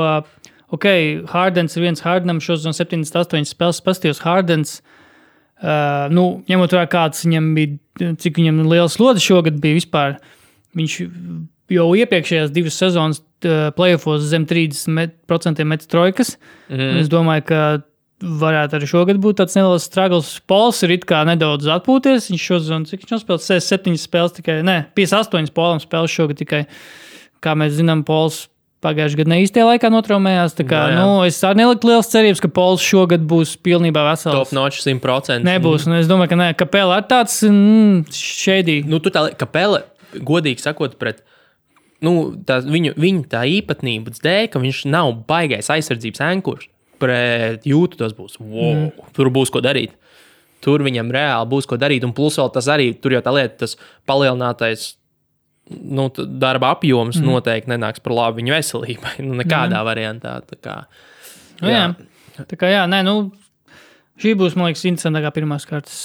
Speaker 2: ok, Hardens ir viens Hardenam, šos no 78 spēles pastījos Hardens. Uh, nu, ņemot vērā, kāds viņam bija, cik viņam liels slodzi šogad bija vispār. Viņš jau iepriekšējās divas sezonas uh, playoffs zem 30% metas trojkas. Mm. Es domāju, ka varētu arī šogad būt tāds neliels struggles. Pols ir it kā nedaudz atpūties. Viņš šodien, cik viņš nospēlēja, 67 spēles tikai, ne, 58 polam spēles šogad tikai. Kā mēs zinām, Pols pagājušajā gadā neīstajā laikā notraumējās. Kā,
Speaker 1: Jā, jā.
Speaker 2: nu, es neliku liels cerības, ka Pols šogad būs pilnībā vesels.
Speaker 1: top notch 100%.
Speaker 2: Nebūs, un es domāju, ka nē, kapela ir tāds mm, šeidī.
Speaker 1: Nu, tu tā kā pele, godīgi sakot, pret. Nu, tā, viņu, viņa tā īpatnības dēļ, ka viņš nav baigais aizsardzības ankurs pret jūtu, tas būs. Wow, mm. Tur būs ko darīt. Tur viņam reāli būs ko darīt. Un plus vēl tas arī, tur jau tā lieta, tas palielinātais nu, darba apjoms mm. noteikti nenāks par labu viņa veselībai. Nu, nekādā mm. variantā. tā Kā,
Speaker 2: Nu, jā. Tā kā jā, nē, nu, šī būs, man liekas, interesantākā pirmās kārtas.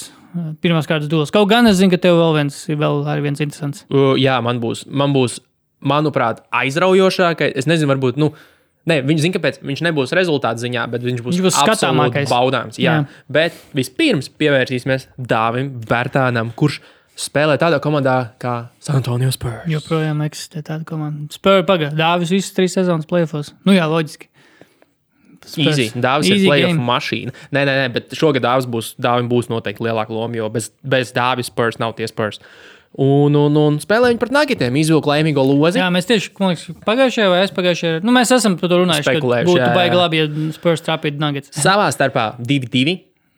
Speaker 2: Pirmās kārtas duels. Kaut gan es zinu, ka tev vēl viens ir vēl viens interesants.
Speaker 1: Uh, jā, man būs, man būs, manuprāt, aizraujošākais. Es nezinu, varbūt. Nu, Ne, viņš zina, kāpēc viņš nebūs rezultātu ziņā, bet viņš būs,
Speaker 2: Viņš būs skatāmākais.
Speaker 1: baudāms. Jā.
Speaker 2: Jā.
Speaker 1: jā. Bet vispirms pievērsīsimies Dāvim Bērtānam, kurš spēlē tādā komandā kā San Antonio Spurs.
Speaker 2: Joprojām eksistē tāda komanda. Spēlē pagaidi. Dāvis visas trīs sezonas playoffs. Nu jā, loģiski. Spurs.
Speaker 1: Easy. Dāvis ir
Speaker 2: Easy
Speaker 1: playoff
Speaker 2: game.
Speaker 1: mašīna. Nē, nē, nē, bet šogad Dāvis būs, Dāvim būs noteikti lielāka loma, jo bez, bez Dāvis Spurs nav tie Spurs. Un, un, un spēlē viņi pret Nagitiem, izvilka laimīgo lozi.
Speaker 2: Jā, mēs tieši liekas, pagājušajā vai aizpagājušajā. Nu, mēs esam par to runājuši. Būtu
Speaker 1: jā, jā.
Speaker 2: baigi labi, ja Spurs trapītu nuggets.
Speaker 1: Savā starpā 2-2.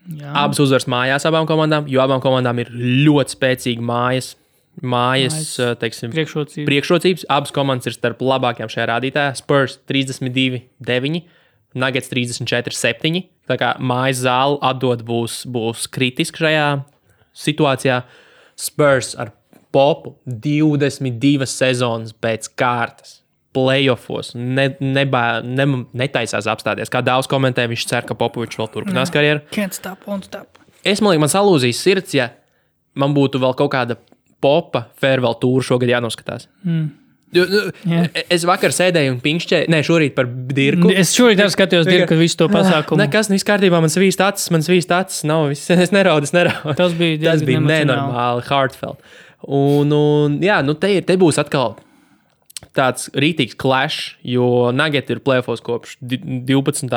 Speaker 2: Jā.
Speaker 1: Abas uzvaras mājās abām komandām, jo abām komandām ir ļoti spēcīga mājas, mājas
Speaker 2: Mājas
Speaker 1: eh, teiksim,
Speaker 2: Priekšrocība.
Speaker 1: priekšrocības. Abas komandas ir starp labākajām šajā rādītājā. Spurs 32, 9, Nuggets 34, 7. Tā kā mājas zāle atdot būs, būs kritiski šajā situācijā. Spurs ar popu 22 sezonas pēc kārtas. Playoffs ne, nebā, ne, netaisās apstāties. Kā daudz komentē, viņš cer, ka Popovičs vēl turpinās karjeru.
Speaker 2: Stop, stop.
Speaker 1: Es domāju, man salūzīs sirds, ja man būtu vēl kaut kāda popa farewell tūra šogad jānoskatās. Mm. Jo, nu, es vakar sēdēju un pinkšķēju, ne, šorīt par dirku.
Speaker 2: Es šorīt arī skatījos, dirka, visu to pasākumu.
Speaker 1: Nekas, viss kārtībā, man svīst acis, man svīst acis, nav, viss, es neraudu, es neraudu.
Speaker 2: Tas bija
Speaker 1: Tas bija nenormāli, heartfelt. Un, un jā, nu te, ir- te būs atkal tāds rītīgs clash, jo Nugget ir plēfos kopš di- 12.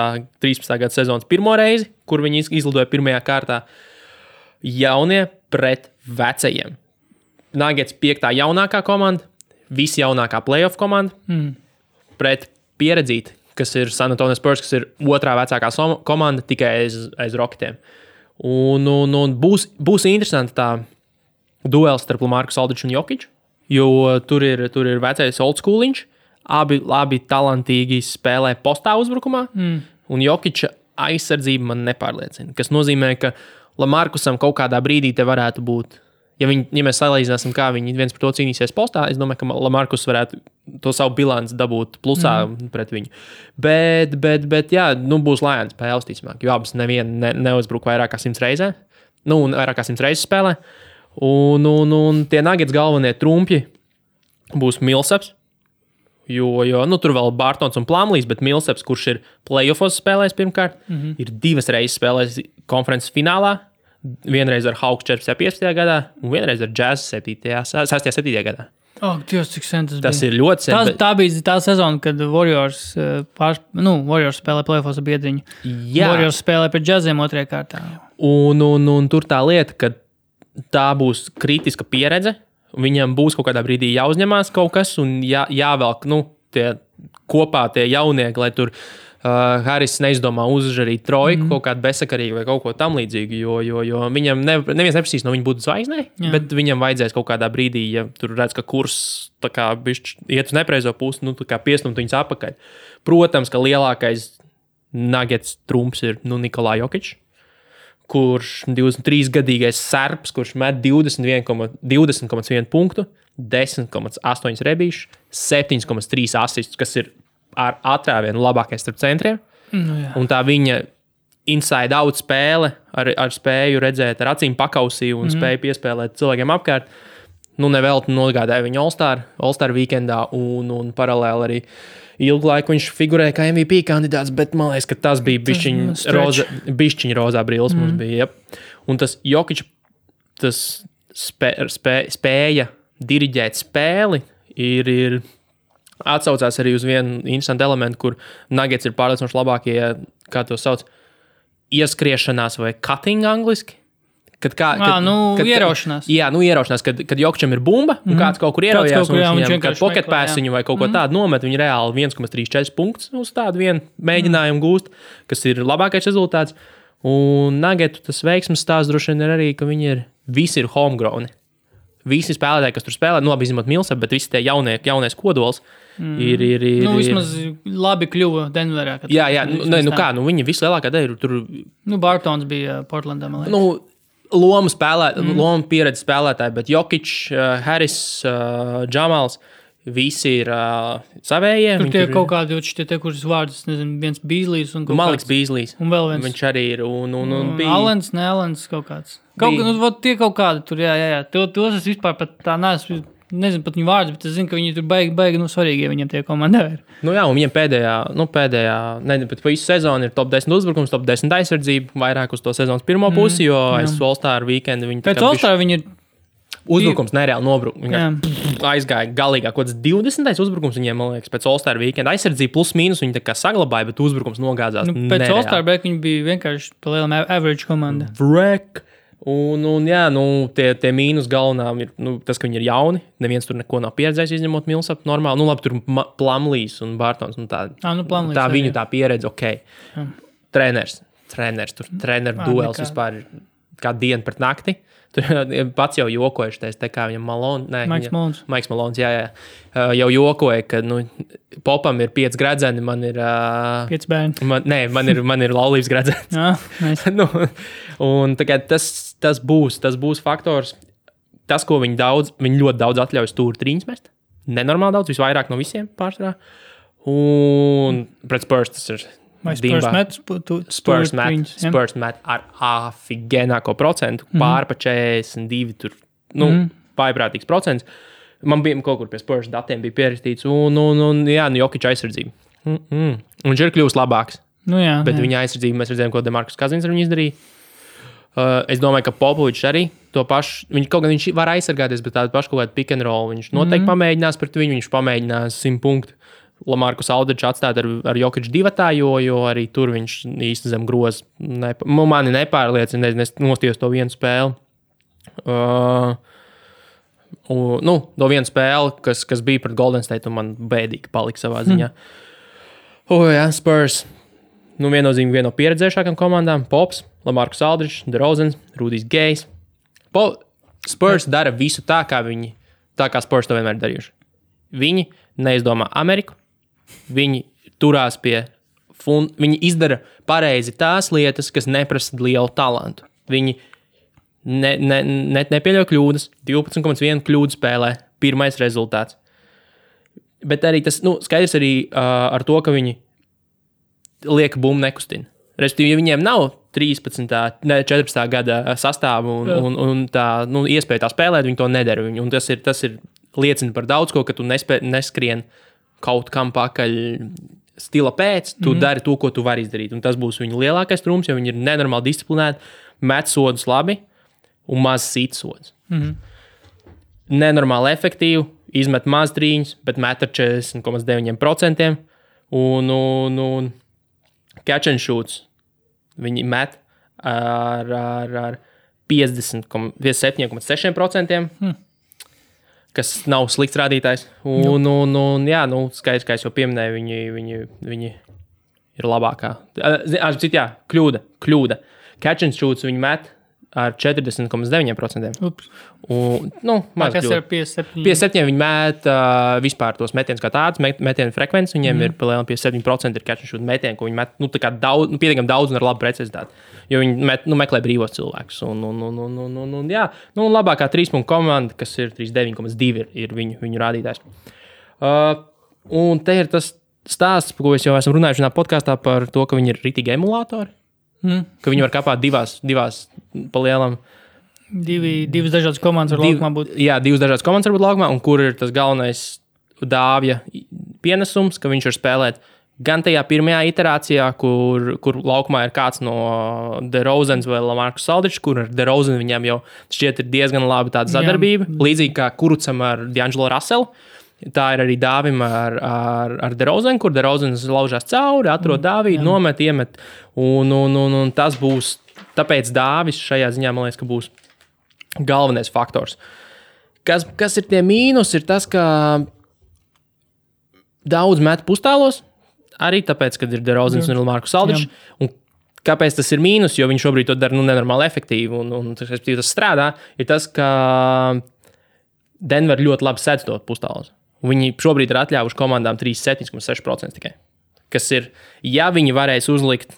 Speaker 1: 13. gada sezonas pirmo reizi, kur viņi iz- izlidoja pirmajā kārtā. Jaunie pret vecajiem. Nuggets piektā jaunākā komanda, visi jaunākā playoff komanda
Speaker 2: Mm.
Speaker 1: pret pieredzīti, kas ir San Antonio Spurs, kas ir otrā vecākā komanda tikai aiz, aiz roketiem. Un, un, un būs, būs interesanti tā duels starp Marku Aldriču un Jokiču, jo tur ir, tur ir vecais old schooliņš. Abi labi talantīgi spēlē postā uzbrukumā, mm. un Jokiča aizsardzība man nepārliecina. Tas nozīmē, ka Lamarkusam kaut kādā brīdī te varētu būt. Ja, viņi, ja mēs salīdzināsim, kā viņi viens par to cīnīsies postā, es domāju, ka Lamarkus varētu to savu bilanci dabūt plusā mm. pret viņu. Bet, bet, bet jā, nu, būs lēna spēle visticamāk, jo abas neviena ne, neuzbruk vairāk kā simts reizes. Nu, un vairāk kā simts reizes spēlē. Un, un, un tie nagats galvenie trumpi būs Milsaps. Jo, jo nu, tur vēl ir Bārtaņs un Plānijas, bet Milsaps, kurš ir playoffs spēlējis pirmkārt, mm -hmm. ir divas reizes spēlējis konferences finālā. Vienreiz ar Hawks 14. 15. gadā, un vienreiz ar Jazz 7. 6. 7. gadā.
Speaker 2: Oh, Dievs, cik sen tas,
Speaker 1: Tas
Speaker 2: bija.
Speaker 1: ir ļoti sen.
Speaker 2: Tā,
Speaker 1: bet-
Speaker 2: tā bija tā sezona, kad Warriors, eh, pār, nu, Warriors spēlēja plēfos ar biedriņu.
Speaker 1: Jā,
Speaker 2: Warriors spēlēja pret džaziem otrajā kārtā.
Speaker 1: Un, un, un tur tā lieta, ka tā būs kritiska pieredze. Viņam būs kaut kādā brīdī jāuzņemās kaut kas, un jā, jāvelk nu, tie kopā tie jaunieki, lai tur uh, Haris neizdomā uzžarīt trojku, mm. kaut kādu bezsakarīgu vai kaut ko tamlīdzīgu. Jo, jo, jo viņam ne, neviens neprasīs no viņa būt zvaigznē, bet viņam vajadzēs kaut kādā brīdī, ja tur redz, ka kurs kā bišķi iet uz nepareizo pusi, nu, piestumt viņus atpakaļ. Protams, ka lielākais nagets trumps ir nu, Nikolai Jokičs kurš 23-gadīgais serps, kurš met 21,1 20,1 punktu, 10,8 rebīšu, 7,3 asistus, kas ir ar atrāvienu labākais starp centriem.
Speaker 2: Nu, jā.
Speaker 1: Un tā viņa inside out spēle ar, ar spēju redzēt, ar acīm pakausī un mm. spēju piespēlēt cilvēkiem apkārt. Nu, nevelti nogādāja viņu All-Star, All-Star weekendā, un, un paralēli arī ilgu laiku viņš figurēja kā MVP kandidāts, bet man liekas, ka tas bija bišķiņa
Speaker 2: stretch.
Speaker 1: roza, bišķiņa rozā brīlis. Mm. Mums bija, jep. un tas Jokic, tas spē, spē, spēja diriģēt spēli, ir, ir atsaucās arī uz vienu interesantu elementu, kur Nuggets ir pārliecinoši labākie, kā to sauc, ieskriešanās vai cutting angliski. Kad kā,
Speaker 2: Ā, nu, ieraušanās.
Speaker 1: Jā, nu, ieraušanās, kad, kad Jokčam ir bumba, un mm. kāds kaut kur
Speaker 2: kaut kur, jā,
Speaker 1: un
Speaker 2: viņš
Speaker 1: viņam kādu pocket
Speaker 2: meklē, jā.
Speaker 1: pēsiņu vai kaut ko mm. tādu nomet, viņi reāli 1,34 punktus uz tādu vienu mēģinājumu mm. gūst, kas ir labākais rezultāts. Un Nagetu tas veiksmes stāsts droši vien ir arī, ka viņi ir visi ir homegrown. Visi spēlētāji, kas tur spēlē, nu, labi, izņemot Milsa, bet visi tie jaunie, jaunais kodols mm. ir, ir, ir,
Speaker 2: Nu,
Speaker 1: ir.
Speaker 2: vismaz labi kļuva Denverā. kad-
Speaker 1: Jā, jā, nu, ne, nu kā, nu, viņi vislielākā daļa ir tur
Speaker 2: Nu, Bartons bija uh, Portlandā.
Speaker 1: nu, lomu, spēlē, mm. lomu pieredzi spēlētāji, bet Jokic, uh, Harris, uh, Džamals. Visi ir uh, savējie.
Speaker 2: Tur tie
Speaker 1: ir-
Speaker 2: kaut kādi, tie, tie kurus vārdus, nezinu, viens Bīslīs un
Speaker 1: Maliks
Speaker 2: kāds-
Speaker 1: Bīslīs.
Speaker 2: Un vēl viens.
Speaker 1: Viņš arī ir. Un, un, un
Speaker 2: Un
Speaker 1: bija,
Speaker 2: Alans, ne Alans kaut kāds. Kaut,
Speaker 1: Bija.
Speaker 2: nu, tie kaut kādi tur, jā, jā, jā. To, tos es vispār pat tā neesmu, nezinu pat viņu vārdus, bet es zinu, ka viņi tur baigi, baigi, nu, svarīgi, ja viņiem tie komandā ir.
Speaker 1: nu, jā, un viņiem pēdējā, nu, pēdējā, ne, bet pa visu sezonu ir top 10 uzbrukums, top 10 aizsardzība, vairāk uz to sezonas pirmo pusi, jo
Speaker 2: jā.
Speaker 1: aiz All-Star weekendu viņi
Speaker 2: Pēc
Speaker 1: kā bišķi-
Speaker 2: viņi ir.
Speaker 1: uzbrukums nereāli nobruka.
Speaker 2: Jā.
Speaker 1: Viņi aizgāja galīgā, kaut kāds 20. uzbrukums viņiem, man liekas, pēc All-Star weekenda. Aizsardzība plus mīnus viņi tā kā saglabāja, bet uzbrukums nogāzās.
Speaker 2: Nu, pēc Olstrā break viņi bija vienkārši pa lielam a- average komanda.
Speaker 1: Vrek. Un, un jā, nu, tie, tie mīnus galvenām ir nu, tas, ka viņi ir jauni. Neviens tur neko nav pieredzējis, izņemot Milsapu. Normāli, nu, labi, tur Plumlīs un Bārtons. Nu, tā,
Speaker 2: Ā, nu, Plumlees
Speaker 1: tā viņu tā pieredze, ok. Treneris, treneris, tur treneru duels vispār ir kā diena pret nakti. Tur pats jau jokojuši, teiks, te kā viņam Malone. Nē,
Speaker 2: Maiks
Speaker 1: viņa-
Speaker 2: Malons.
Speaker 1: Maiks Malons, jā, jā. Uh, jau jokoja, ka nu, popam ir pieci gradzeni, man ir. Uh,
Speaker 2: Pieci bērni.
Speaker 1: man, nē, man ir, man ir laulības gradzens.
Speaker 2: Jā, mēs.
Speaker 1: nu, un, tā tas, tas, būs, tas būs faktors. Tas, ko viņi daudz, viņi ļoti daudz atļauj stūri trīņus mest. Nenormāli daudz, visvairāk no visiem pārsvarā. Un pret Spurs tas ir.
Speaker 2: Vai. Spurs met? tu-
Speaker 1: Spurs met,
Speaker 2: trīņus, jā?
Speaker 1: Spurs met ar aфиgenāko procentu, mm pār pa 42. Tur, nu, mm. Vaiprātīgs procents. Man bija kaut kur pie Spurs datiem bija pierakstīts, un, un, un jā, nu, Jokic aizsardzība. Mm -mm. Un viņš ir kļuvis labāks.
Speaker 2: Nu, jā,
Speaker 1: Bet
Speaker 2: jā.
Speaker 1: viņa aizsardzība mēs redzējām, ko Demarkus Kazins viņu izdarīja. Uh, es domāju, ka Popovičs arī to pašu. Viņš kaut gan viņš var aizsargāties, bet tādu pašu kaut kādu pick and roll viņš noteikti mm pamēģinās pret viņu. Viņš pamēģinās simt punktu. Lamarkus Aldričs atstāt ar, ar Jokiču divatā, jo, jo arī tur viņš īsti zem groza nepa, nu, mani nepārliecina. Es, nostījos to vienu spēli. Uh, un, nu, to vienu spēli, kas, kas bija pret Golden State, un man bēdīgi palika savā ziņā. Hmm. O, jā, Spurs. Nu, viennozīmīgi viena no pieredzējušākajām komandām. Pops, Lamarcus Aldrichs, Drozens, Rudijs Gejs. Po, Spurs dara visu tā, kā viņi, tā kā Spurs to vienmēr darījuši. Viņi neizdomā Ameriku, viņi turās pie, fun, viņi izdara pareizi tās lietas, kas neprasa lielu talantu. Viņi ne, ne, ne, nepieļauj kļūdas, 12,1 kļūdu spēlē, pirmais rezultāts. Bet arī tas nu, skaidrs arī uh, ar to, ka viņi liek bumbu nekustina. Respektīvi, ja viņiem nav 13, ne 14 gada sastāvā un, un, un tā nu, iespēja tā spēlēt, viņi to nedara. Un tas ir, tas ir liecina par daudz ko, ka tu nespē, neskrien kaut kam pakaļ. Stila pēc, tu mm -hmm. dari to, ko tu vari izdarīt. Un tas būs viņa lielākais trumps, jo viņi ir nenormāli disciplinēti, met sodus labi un maz sītsods. Mm -hmm. Nenormāli efektīvi, izmet maz trīņus, bet met ar 40,9%. Un, un, un catch and shoots viņi met ar, ar, ar 57,6%. Hmm. Kas nav slikts rādītājs. Un, un, un jā, nu, skaidrs, kā jau pieminēju, viņi, viņi, viņi ir labākā. Citā, jā, kļūda. kļūda. Catch and shoots viņi met ar 40,9%. Un, nu,
Speaker 2: Maz, kas kļūt. ir 57?
Speaker 1: 57 viņi met uh, vispār tos metienus kā tādus, met, metienu frekvenci. Viņiem mm. ir palielinājums 57% ir catch and shoot metieni, ko viņi met nu, daudz, nu, pietiekami daudz un ar labu precizitāti. Jo viņi met, nu, meklē brīvos cilvēkus. Un, un, un, un, un, un, un, jā, nu, labākā trīs punktu komanda, kas ir 39,2 ir, ir viņu, viņu rādītājs. Uh, un te ir tas stāsts, par ko es jau esmu runājis šajā podkāstā par to, ka viņi ir ritīgi emulatori. Mm. Ka viņi var kāpāt divās, divās palielam.
Speaker 2: Divi, divas dažādas komandas var Div, laukumā būt.
Speaker 1: Jā, divas dažādas komandas var būt laukumā, un kur ir tas galvenais dāvja pienesums, ka viņš var spēlēt gan tajā pirmajā iterācijā, kur, kur laukumā ir kāds no DeRozens vai Lamarcus Saldričs, kur ar DeRozenu viņam jau šķiet ir diezgan laba sadarbība. Jā. Līdzīgi kā Kurucam ar D'Angelo Russelu. Tā ir arī dāvima ar, ar, ar Derozenu, kur Derozens laužās cauri, atrod mm, dāvīdu, nomet, iemet. Un, un, un, un tas būs, tāpēc dāvis šajā ziņā man liekas, ka būs galvenais faktors. Kas, kas ir tie mīnus, ir tas, ka daudz met pustālos, arī tāpēc, ka ir Derozens un Markus Aldiņš. Kāpēc tas ir mīnus? Jo viņš šobrīd to dara nu, nenormāli efektīvi un, un tas, tas strādā. Ir tas, ka Denver ļoti labi sedz to pustālus. Viņi šobrīd ir atļāvuši komandām 37,6% tikai. Kas ir, ja viņi varēs uzlikt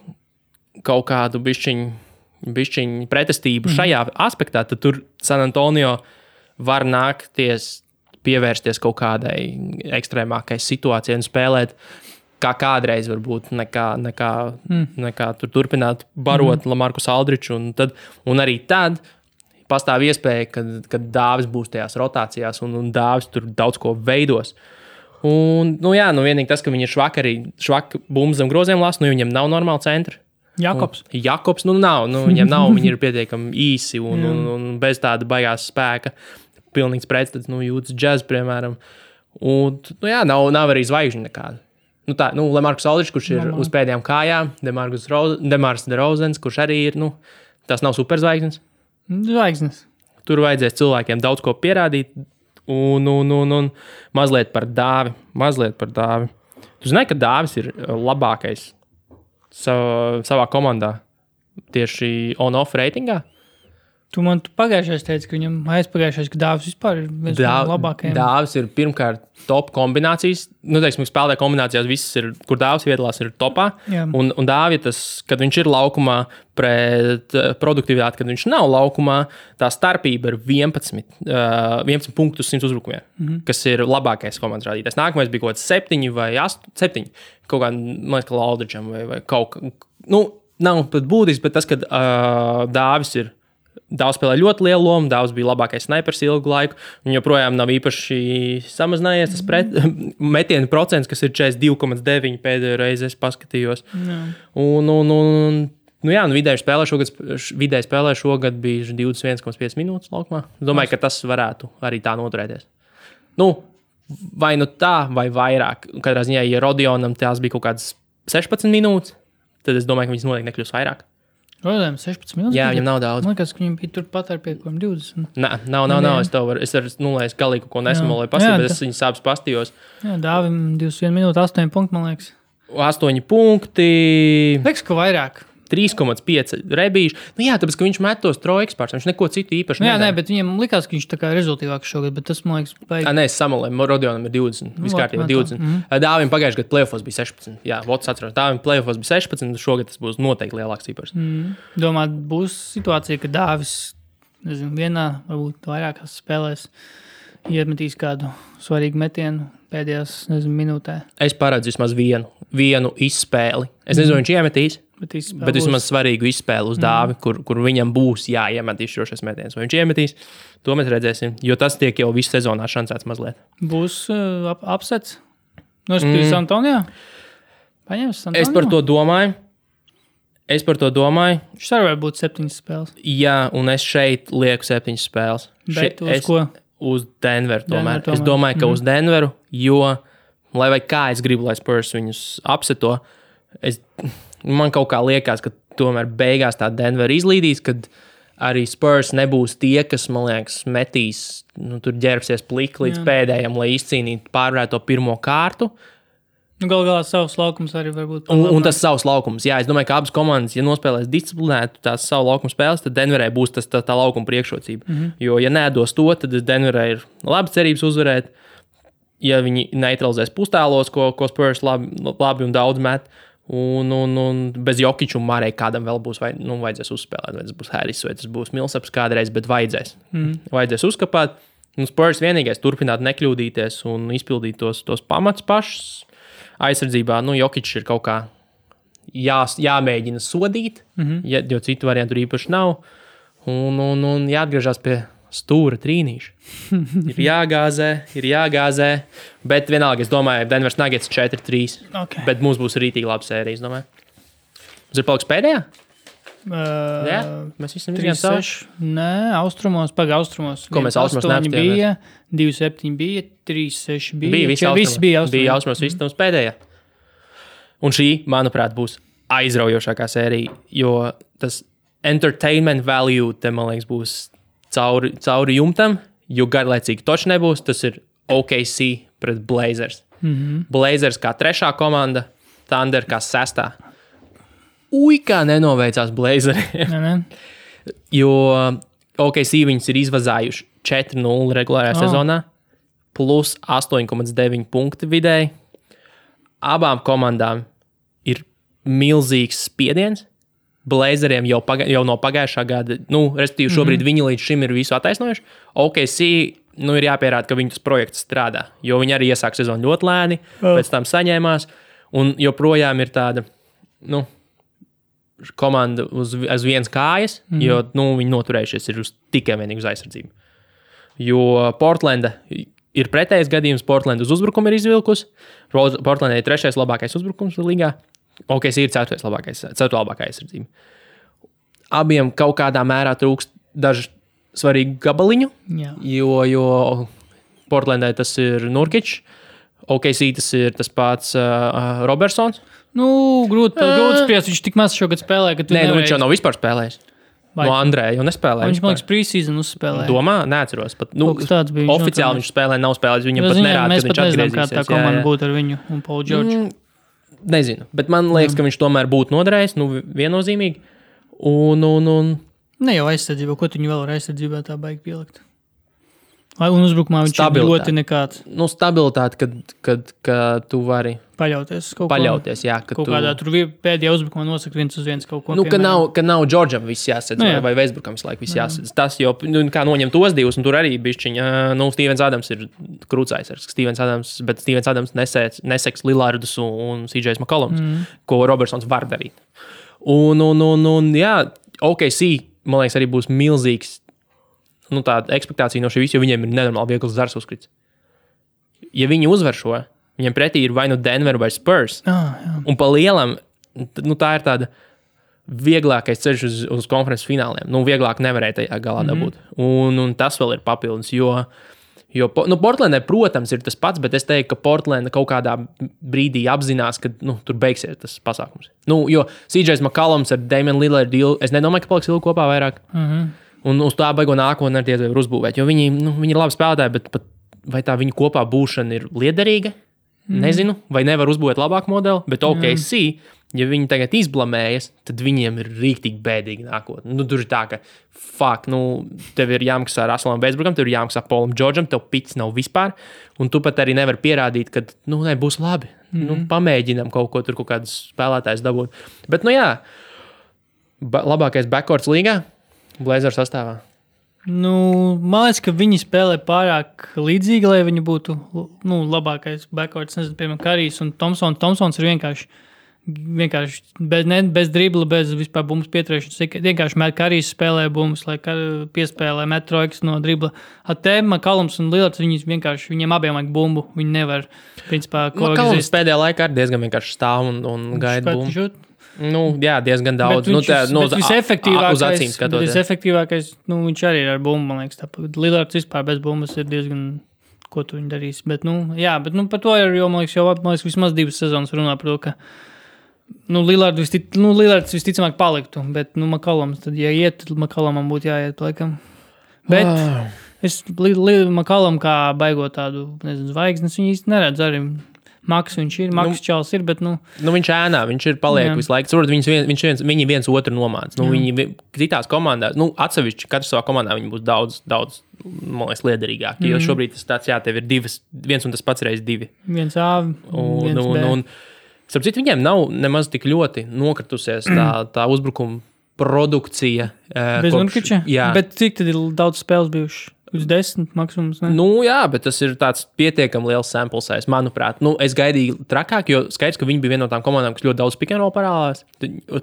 Speaker 1: kaut kādu bišķiņu, bišķiņu pretestību mm. šajā aspektā, tad tur San Antonio var nākties pievērsties kaut kādai ekstrēmākai situācijai un spēlēt. Kā kādreiz, varbūt, nekā, nekā, mm. nekā tur turpināt barot mm. Lamarcus Aldriču. Un, tad, un arī tad pastāv iespēja, ka, ka dāvis būs tajās rotācijās un, un dāvis tur daudz ko veidos. Un, nu, jā, nu, vienīgi tas, ka viņi ir švaki arī švaki bumbu zem groziem lasa, nu, viņiem nav normāla centra.
Speaker 2: Jakobs.
Speaker 1: Un, Jakobs, nu, nav, nu, viņiem nav, viņi ir pietiekami īsi un, un, un bez tāda baigās spēka. Pilnīgs pretstats, nu, jūtas džēzus, piemēram. Un, nu, jā, nav, nav arī zvaigžņu nekāda. Nu, tā, nu, Lemārks Aldričs, kurš ir Lemar. uz pēdējām kājām, Demārks Derozens, kurš arī ir, nu, tas nav superzvaigznes.
Speaker 2: Zvaigznes.
Speaker 1: Tur vajadzēs cilvēkiem daudz ko pierādīt, un, un, un, un mazliet par dāvi. Mazliet par dāvi. Tu zini, ka dāvis ir uh, labākais savā, savā komandā tieši on-off reitingā.
Speaker 2: Tu man pagājušajā teici, ka viņam aizpagājušais, ka dāvāts vispār ir viens Dā, no labākajiem.
Speaker 1: Dāvāts ir pirmkārt top kombinācijas. Nu, teiksim, spēlē kombinācijās, visas ir, kur dāvāts piedalās, ir topā. Jā. Un, un dāvāts, kad viņš ir laukumā, pret eh, produktivitāti, kad viņš nav laukumā, tā starpība ir 11, uh, 11 punktus 100 uzbrukumiem, mm -hmm. kas ir labākais komandas rādītājs. Nākamais bija kaut kāds 7 vai 8, 7. Kaut kā, man liekas, Laudričam vai, vai kaut kā. Nu, nav pat būtiski, bet tas, ka uh, dāvis ir Dāvs spēlēja ļoti lielu lomu, Dāvs bija labākais snipers ilgu laiku. Viņa joprojām nav īpaši samazinājies. Tas pret, metienu procents, kas ir 42,9 pēdējo reizi, es paskatījos. Jā. Un, un, un, Nu, jā, nu, vidēji spēlē šogad, vidēji spēlē šogad bija 21,5 minūtes laukumā. Domāju, ka tas varētu arī tā noturēties. Nu, vai nu tā, vai vairāk. Katrā ziņā, ja Rodionam tās bija kaut kādas 16 minūtes, tad es domāju, ka viņas noteikti nekļūs vairāk.
Speaker 2: Rodēm 16 minūtes.
Speaker 1: Jā, viņam nav daudz.
Speaker 2: Man liekas, ka viņam bija turpat ar piekuriem 20.
Speaker 1: Nē, nav, nav, nav. Es tev varu, es ar nulēs galīgi ko
Speaker 2: Jā,
Speaker 1: pastāstītu, bet es viņu sāpes pastījos.
Speaker 2: Jā, Dāvim 21 minūtes, 8 punkti, man liekas.
Speaker 1: 8 punkti,
Speaker 2: Liekas, ka vairāk.
Speaker 1: 3,5 rebīši. Nu, jā, tāpēc, ka viņš met tos trojkas pārstāvjus. Viņš neko citu īpaši
Speaker 2: Nu, jā, nē,
Speaker 1: nedara.
Speaker 2: bet viņam likās, ka viņš tā kā rezultātīvāks šogad, bet tas, man liekas, baigi.
Speaker 1: nē, es samalēju, Rodionam ir 20. Viskārtībā
Speaker 2: Nu, vat, vat,
Speaker 1: 20. Mm -hmm. Dāvim pagājušajā gadā plēfos bija 16. Jā, Vots atceros, Dāvim plēfos bija 16. Šogad tas būs noteikti lielāks cipars. Mm.
Speaker 2: Domā, būs situācija, ka Dāvis nezinu, vienā, varbūt vairākās spēlēs iemetīs kādu svarīgu metienu pēdējās nezinu, minūtē.
Speaker 1: Es paredzu vismaz vienu, vienu izspēli. Es nezinu, mm. viņš iemetīs.
Speaker 2: Bet,
Speaker 1: Bet vismaz svarīgu izspēli uz dāvi, mm. kur, kur viņam būs jāiemet izšķirošais metiens. Vai viņš iemetīs, to mēs redzēsim. Jo tas tiek jau visu sezonā šancēts mazliet.
Speaker 2: būs uh, ap, apsets. Nu, es mm. Antonijā. Paņems Antonijā.
Speaker 1: Es par to domāju. Es par to domāju.
Speaker 2: Viņš arī var būt septiņas spēles.
Speaker 1: Jā, un es šeit lieku septiņas spēles.
Speaker 2: Bet
Speaker 1: Še-
Speaker 2: uz
Speaker 1: es,
Speaker 2: ko?
Speaker 1: Uz Denveru. Tomēr.
Speaker 2: Denver
Speaker 1: Es
Speaker 2: tomēr.
Speaker 1: domāju, ka mm. uz Denveru, jo, lai vai kā es gribu, lai Spurs viņus apseto, es, man kaut kā liekas, ka tomēr beigās tā Denver izlīdīs, kad arī Spurs nebūs tie, kas, man liekas, metīs, nu, tur ģērbsies pliki līdz Jā. pēdējiem, lai izcīnītu pārvarēto pirmo kārtu.
Speaker 2: Nu, Galu galā savs laukums arī var būt.
Speaker 1: Un, un tas savs laukums. Jā, es domāju, ka abas komandas, ja nospēlēs disciplinētu tās savu laukumu spēles, tad Denverai būs tas, tā, tā laukuma priekšrocība. Mm -hmm. Jo, ja nedos to, tad Denverai ir labi cerības uzvarēt. Ja viņi neutralizēs pustēlos, ko, ko Spurs labi, labi un daudz met, un, un, un bez Jokiča un Mārēja kādam vēl būs, vai, nu, vajadzēs uzspēlēt, vai tas būs Harris vai tas būs Milsaps kādreiz, bet vajadzēs. Mm. Vajadzēs uzkapāt. Un Spurs vienīgais turpināt nekļūdīties un izpildīt tos, tos pamats pašus aizsardzībā. Nu, Jokičs ir kaut kā jā, jāmēģina sodīt, mm -hmm. ja, jo citu variantu īpaši nav. Un, un, un jāatgriežas pie stūra trīnīša. ir jāgāzē, ir jāgāzē. Bet vienalga, es domāju, Denveras Nuggets 4-3.
Speaker 2: Okay.
Speaker 1: Bet mums būs rītīgi laba sērija. Mums ir paliks pēdējā?
Speaker 2: Uh,
Speaker 1: Jā, mēs visam
Speaker 2: 3,
Speaker 1: izgājām savu.
Speaker 2: 6. Nē, austrumos, pagaidi, austrumos.
Speaker 1: Ko mēs austrumos
Speaker 2: 8
Speaker 1: neapstājāmies?
Speaker 2: bija, 2, 7 bija, 3, 6 bija.
Speaker 1: Bija visi
Speaker 2: visi bija austrumos.
Speaker 1: Bija austrumos, viss mums pēdējā. Un šī, manuprāt, būs aizraujošākā sērija, jo tas entertainment value te, man liekas, būs cauri, cauri jumtam, jo garlaicīgi točs nebūs. Tas ir OKC pret Blazers. Mm. -hmm. Blazers kā trešā komanda, Thunder kā sestā. Ui, kā nenoveicās Blazeriem.
Speaker 2: Nē, nē.
Speaker 1: Jo OKC viņus ir izvazājuši 4-0 regulārajā
Speaker 2: Oh.
Speaker 1: oh. sezonā, plus 8,9 punkti vidēji. Abām komandām ir milzīgs spiediens. Blazeriem jau, paga jau no pagājušā gada, nu, respektīvi, šobrīd mm -hmm. viņi līdz šim ir visu attaisnojuši. OKC nu, ir jāpierāda, ka viņu tas projekts strādā, jo viņi arī iesāk sezonu ļoti lēni,
Speaker 2: Oh.
Speaker 1: pēc tam saņēmās, un joprojām ir tāda, nu, komanda uz, uz vienas kājas, mm. jo nu, viņi noturējušies ir uz tikai vienīgi uz aizsardzību. Jo Portlanda ir pretējs gadījums, Portlanda uz uzbrukumu ir izvilkusi. Portlanda ir trešais labākais uzbrukums līgā. OKC ir ceturtais labākais, ceturtā labākā aizsardzība. Abiem kaut kādā mērā trūkst daži svarīgi gabaliņu,
Speaker 2: Jā.
Speaker 1: jo, jo Portlandai tas ir Nurkičs, OKC tas ir tas pats uh, Robertsons.
Speaker 2: Nu, grūti, grūti spriest. Viņš tik maz šogad spēlē, ka tu
Speaker 1: Nē, nu, viņš jau nav vispār spēlējis.
Speaker 2: Vai-
Speaker 1: No Andrēja jau nespēlēja.
Speaker 2: Viņš, man liekas, preseason uzspēlēja.
Speaker 1: Domā, neatceros. Pat, nu,
Speaker 2: tāds bija, viņš
Speaker 1: Oficiāli
Speaker 2: noturējās.
Speaker 1: viņš spēlē, nav spēlējis. Viņam pat nerāda,
Speaker 2: Mēs
Speaker 1: ka
Speaker 2: pat
Speaker 1: viņš
Speaker 2: nezinām, kā tā
Speaker 1: atgriezīsies.
Speaker 2: Komanda būtu ar viņu un Paulu Džordžu.
Speaker 1: Mm, Nezinu, bet man liekas, ka viņš tomēr būtu noderējis, nu, viennozīmīgi. Un, un, un
Speaker 2: Ne jau aizsardzībā, ko tu viņu vēl ar aizsardzībā tā baigi pielikt. Vai un uzbrukumā viņš ir ļoti nekāds
Speaker 1: nu, stabilitāte, kad, kad, kad tu vari
Speaker 2: paļauties. uz Kaut
Speaker 1: paļauties. Jā,
Speaker 2: Ko,
Speaker 1: ka
Speaker 2: kaut
Speaker 1: tu,
Speaker 2: kādā tur pēdējā uzbrukumā nosaka viens uz viens kaut ko.
Speaker 1: Nu, ka
Speaker 2: piemēram.
Speaker 1: nav, ka nav Džordžam viss jāsadz,
Speaker 2: Nu, jā.
Speaker 1: vai Vēsburkam visu laiku viss jāsadz. Tas jau, nu, kā noņem tos divus, un tur arī bišķiņa, nu, Stevens Adams ir krūcaisars. Stevens Adams, bet Stevens Adams nesēs, neseks Lillardus un, un CJs McCollums, mm. ko Robertsons var darīt. Un, un, un, un jā, OKC, man liekas, arī būs milzīgs, nu, tāda expectācija no šī visa, jo viņiem ir nenormāli viegls zars uzkrits. Ja viņi uzvar šo, viņiem pretī ir vai nu Denver vai Spurs.
Speaker 2: Ah, jā.
Speaker 1: Un pa lielam, nu, tā ir tāda vieglākais ceļš uz, uz konferences fināliem. Nu, vieglāk nevarēja tajā galā dabūt. Mm -hmm. un, un tas vēl ir papildus. Jo, jo nu, Portlandē, protams, ir tas pats, bet es teiktu, ka Portlandē kaut kādā brīdī apzinās, ka nu, tur beigsies tas pasākums. Nu, jo CJs Makaloms ar Damienu Lillardu, es nedomāju, ka paliks ilgi kopā vairāk. Mm -hmm. Un uz tā beigu nākotnē ar tie var uzbūvēt. Jo viņi, nu, viņi ir labi spēlētāji, bet pat, vai tā viņu kopā būšana ir liederīga? Mm. Nezinu, vai nevar uzbūvēt labāku modeli, bet OKC, ja viņi tagad izblamējas, tad viņiem ir rīktīgi bēdīgi nākotnē. Nu, tur ir tā, ka, fuck, nu, tev ir jāmaksā Raslam Vēsburgam, tev ir jāmaksā Polam Džordžam, tev pits nav vispār, un tu pat arī nevari pierādīt, ka, nu, ne, būs labi. Mm -hmm. nu, pamēģinam kaut ko tur, kaut kādus spēlētājus dabūt. Bet, nu, jā, ba labākais backcourts līgā, Blazers sastāvā.
Speaker 2: Nu, man liekas, ka viņi spēlē pārāk līdzīgi, lai viņi būtu nu, labākais backwards. Nezinu, piemēram, Karijs un Tomsons. Tomsons ir vienkārši, vienkārši bez, ne, bez dribla, bez vispār bumbu pieturēšanas. Vienkārši met Karijs spēlē bumbas, lai piespēlē metroiks no dribla. Atēma, Kalums un Lielats, viņus vienkārši, viņiem abiem vajag bumbu. Viņi nevar, principā,
Speaker 1: Nu, Kalns pēdējā laikā arī diezgan vienkārši stāv un, un gaida bumbu.
Speaker 2: šut.
Speaker 1: Nu, jā, diezgan daudz.
Speaker 2: Bet
Speaker 1: Nu,
Speaker 2: viņš
Speaker 1: tā,
Speaker 2: ir-
Speaker 1: nu, uz
Speaker 2: visefektīvākais,
Speaker 1: Uz acīm skatoties.
Speaker 2: Visefektīvākais, nu, viņš arī ir ar bumbu, man liekas. Lielārs vispār bez bumbas ir diezgan. Ko tu viņi darīs? Bet, nu, jā, bet nu, par to ir jau, man liekas, jau man liekas, vismaz divas sezonas runā par to, ka nu, Lillards vistic, nu, Lillards visticamāk paliktu. Bet, nu, Makalams, tad, ja iet, tad Makalamam būtu jāiet, laikam. Bet
Speaker 1: Ah.
Speaker 2: es Makalam kā baigot tādu, nezinu, zvaigznes, viņu īsti neredzu arī. Maks viņš ir, Maks nu, Čāls ir, bet, nu,
Speaker 1: Nu, viņš ēnā, viņš ir paliek
Speaker 2: Jā.
Speaker 1: visu laiku. Tur viņš viens, viņš viens, viņi viens otru nomāca. Nu,
Speaker 2: Jā.
Speaker 1: viņi vi- citās komandās, nu, atsevišķi katrs savā komandā, viņi būs daudz, daudz man liekas, liederīgāki. Mm. Jo
Speaker 2: Mhm.
Speaker 1: šobrīd tas tāds, jā, tev ir divas, viens un tas pats reizes divi.
Speaker 2: viens A,
Speaker 1: Un,
Speaker 2: viens
Speaker 1: un,
Speaker 2: B.
Speaker 1: un, starp citu, viņiem nav nemaz tik ļoti nokritusies tā, tā uzbrukuma produkcija. eh,
Speaker 2: Bez
Speaker 1: kopš-
Speaker 2: Nurkiča?
Speaker 1: Jā,
Speaker 2: Bet cik tad ir daudz spēles bijušas? Uz desmit maksimums. Ne?
Speaker 1: Nu, jā, bet tas ir tāds pietiekami liels sample size, manuprāt. Nu, es gaidīju trakāk, jo skaidrs, ka viņi bija viena no tām komandām, kas ļoti daudz pikēno parādās.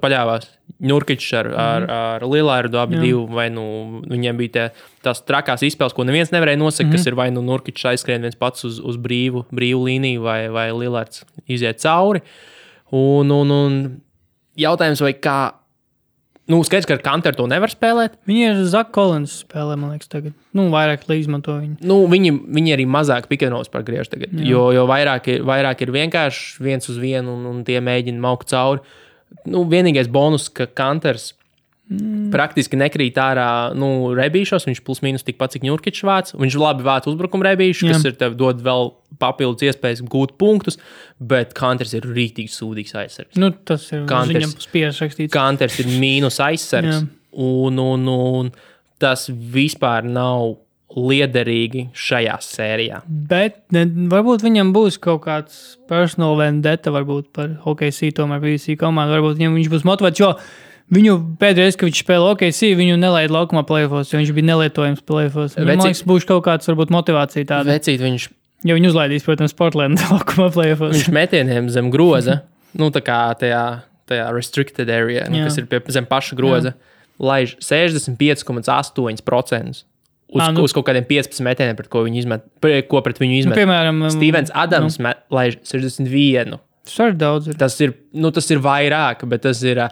Speaker 1: Paļāvās Nurkičs ar, ar, ar Lilārdu, abi
Speaker 2: Jā.
Speaker 1: divi, vai nu viņiem bija tie, tās trakās izspēles, ko neviens nevarēja nosakt, mm kas ir vai nu Nurkičs aizskrien viens pats uz, uz brīvu, brīvu līniju, vai, vai Lilārds iziet cauri. Un, un, un jautājums, vai kā. Nu, skaidrs, ka ar Kanteru to nevar spēlēt.
Speaker 2: Viņi ir Zaka Kolins spēlē, man liekas, tagad. Nu, vairāk izmanto viņu.
Speaker 1: Nu, viņi, viņi arī mazāk pikēnos par griežu tagad.
Speaker 2: Jā.
Speaker 1: Jo, jo vairāk, ir, vairāk ir vienkārši viens uz vienu, un, un tie mēģina maukt cauri. Nu, vienīgais bonus, ka Kanters mm. praktiski nekrīt ārā nu, rebīšos. Viņš plus mīnus tikpat, cik Ņurkičs vāc. Viņš labi vāc uzbrukuma rebīšu,
Speaker 2: Jā.
Speaker 1: kas ir tev dod vēl papildus iespējas gūt punktus, bet Kanters ir rītīgi sūdīgs aizsargs.
Speaker 2: Nu, tas ir
Speaker 1: Kanters. Kanters ir mīnus aizsargs. Un, un, un tas vispār nav liederīgi šajā sērijā.
Speaker 2: Bet ne, varbūt viņam būs kaut kāds personal vendetta, varbūt par OKC, tomēr BBC komandu. Varbūt viņam viņš būs motivēts, jo viņu pēdējais, kad viņš spēlēja OKC, viņu nelaida laukumā plēfos, jo viņš bija nelietojams plēfos.
Speaker 1: Veci-
Speaker 2: Man liekas, būs kaut kāds, varbūt, motivācija tāda.
Speaker 1: Vecīt, viņš,
Speaker 2: Ja viņi uzlaidīs, protams, Portlandā laukumā plēfos.
Speaker 1: viņš metieniem zem groza, nu tā kā tajā, tajā restricted area, nu,
Speaker 2: Jā.
Speaker 1: kas ir pie, zem paša groza, laiž 65,8% uz,
Speaker 2: Ā, nu.
Speaker 1: uz kaut kādiem 15 metieniem, pret ko, viņi izmet, ko pret viņu
Speaker 2: Nu,
Speaker 1: izmet.
Speaker 2: piemēram, um,
Speaker 1: Stevens Adams nu. laiž 61.
Speaker 2: Tas arī daudz ir.
Speaker 1: Tas ir, nu, tas ir vairāk, bet tas ir. ā,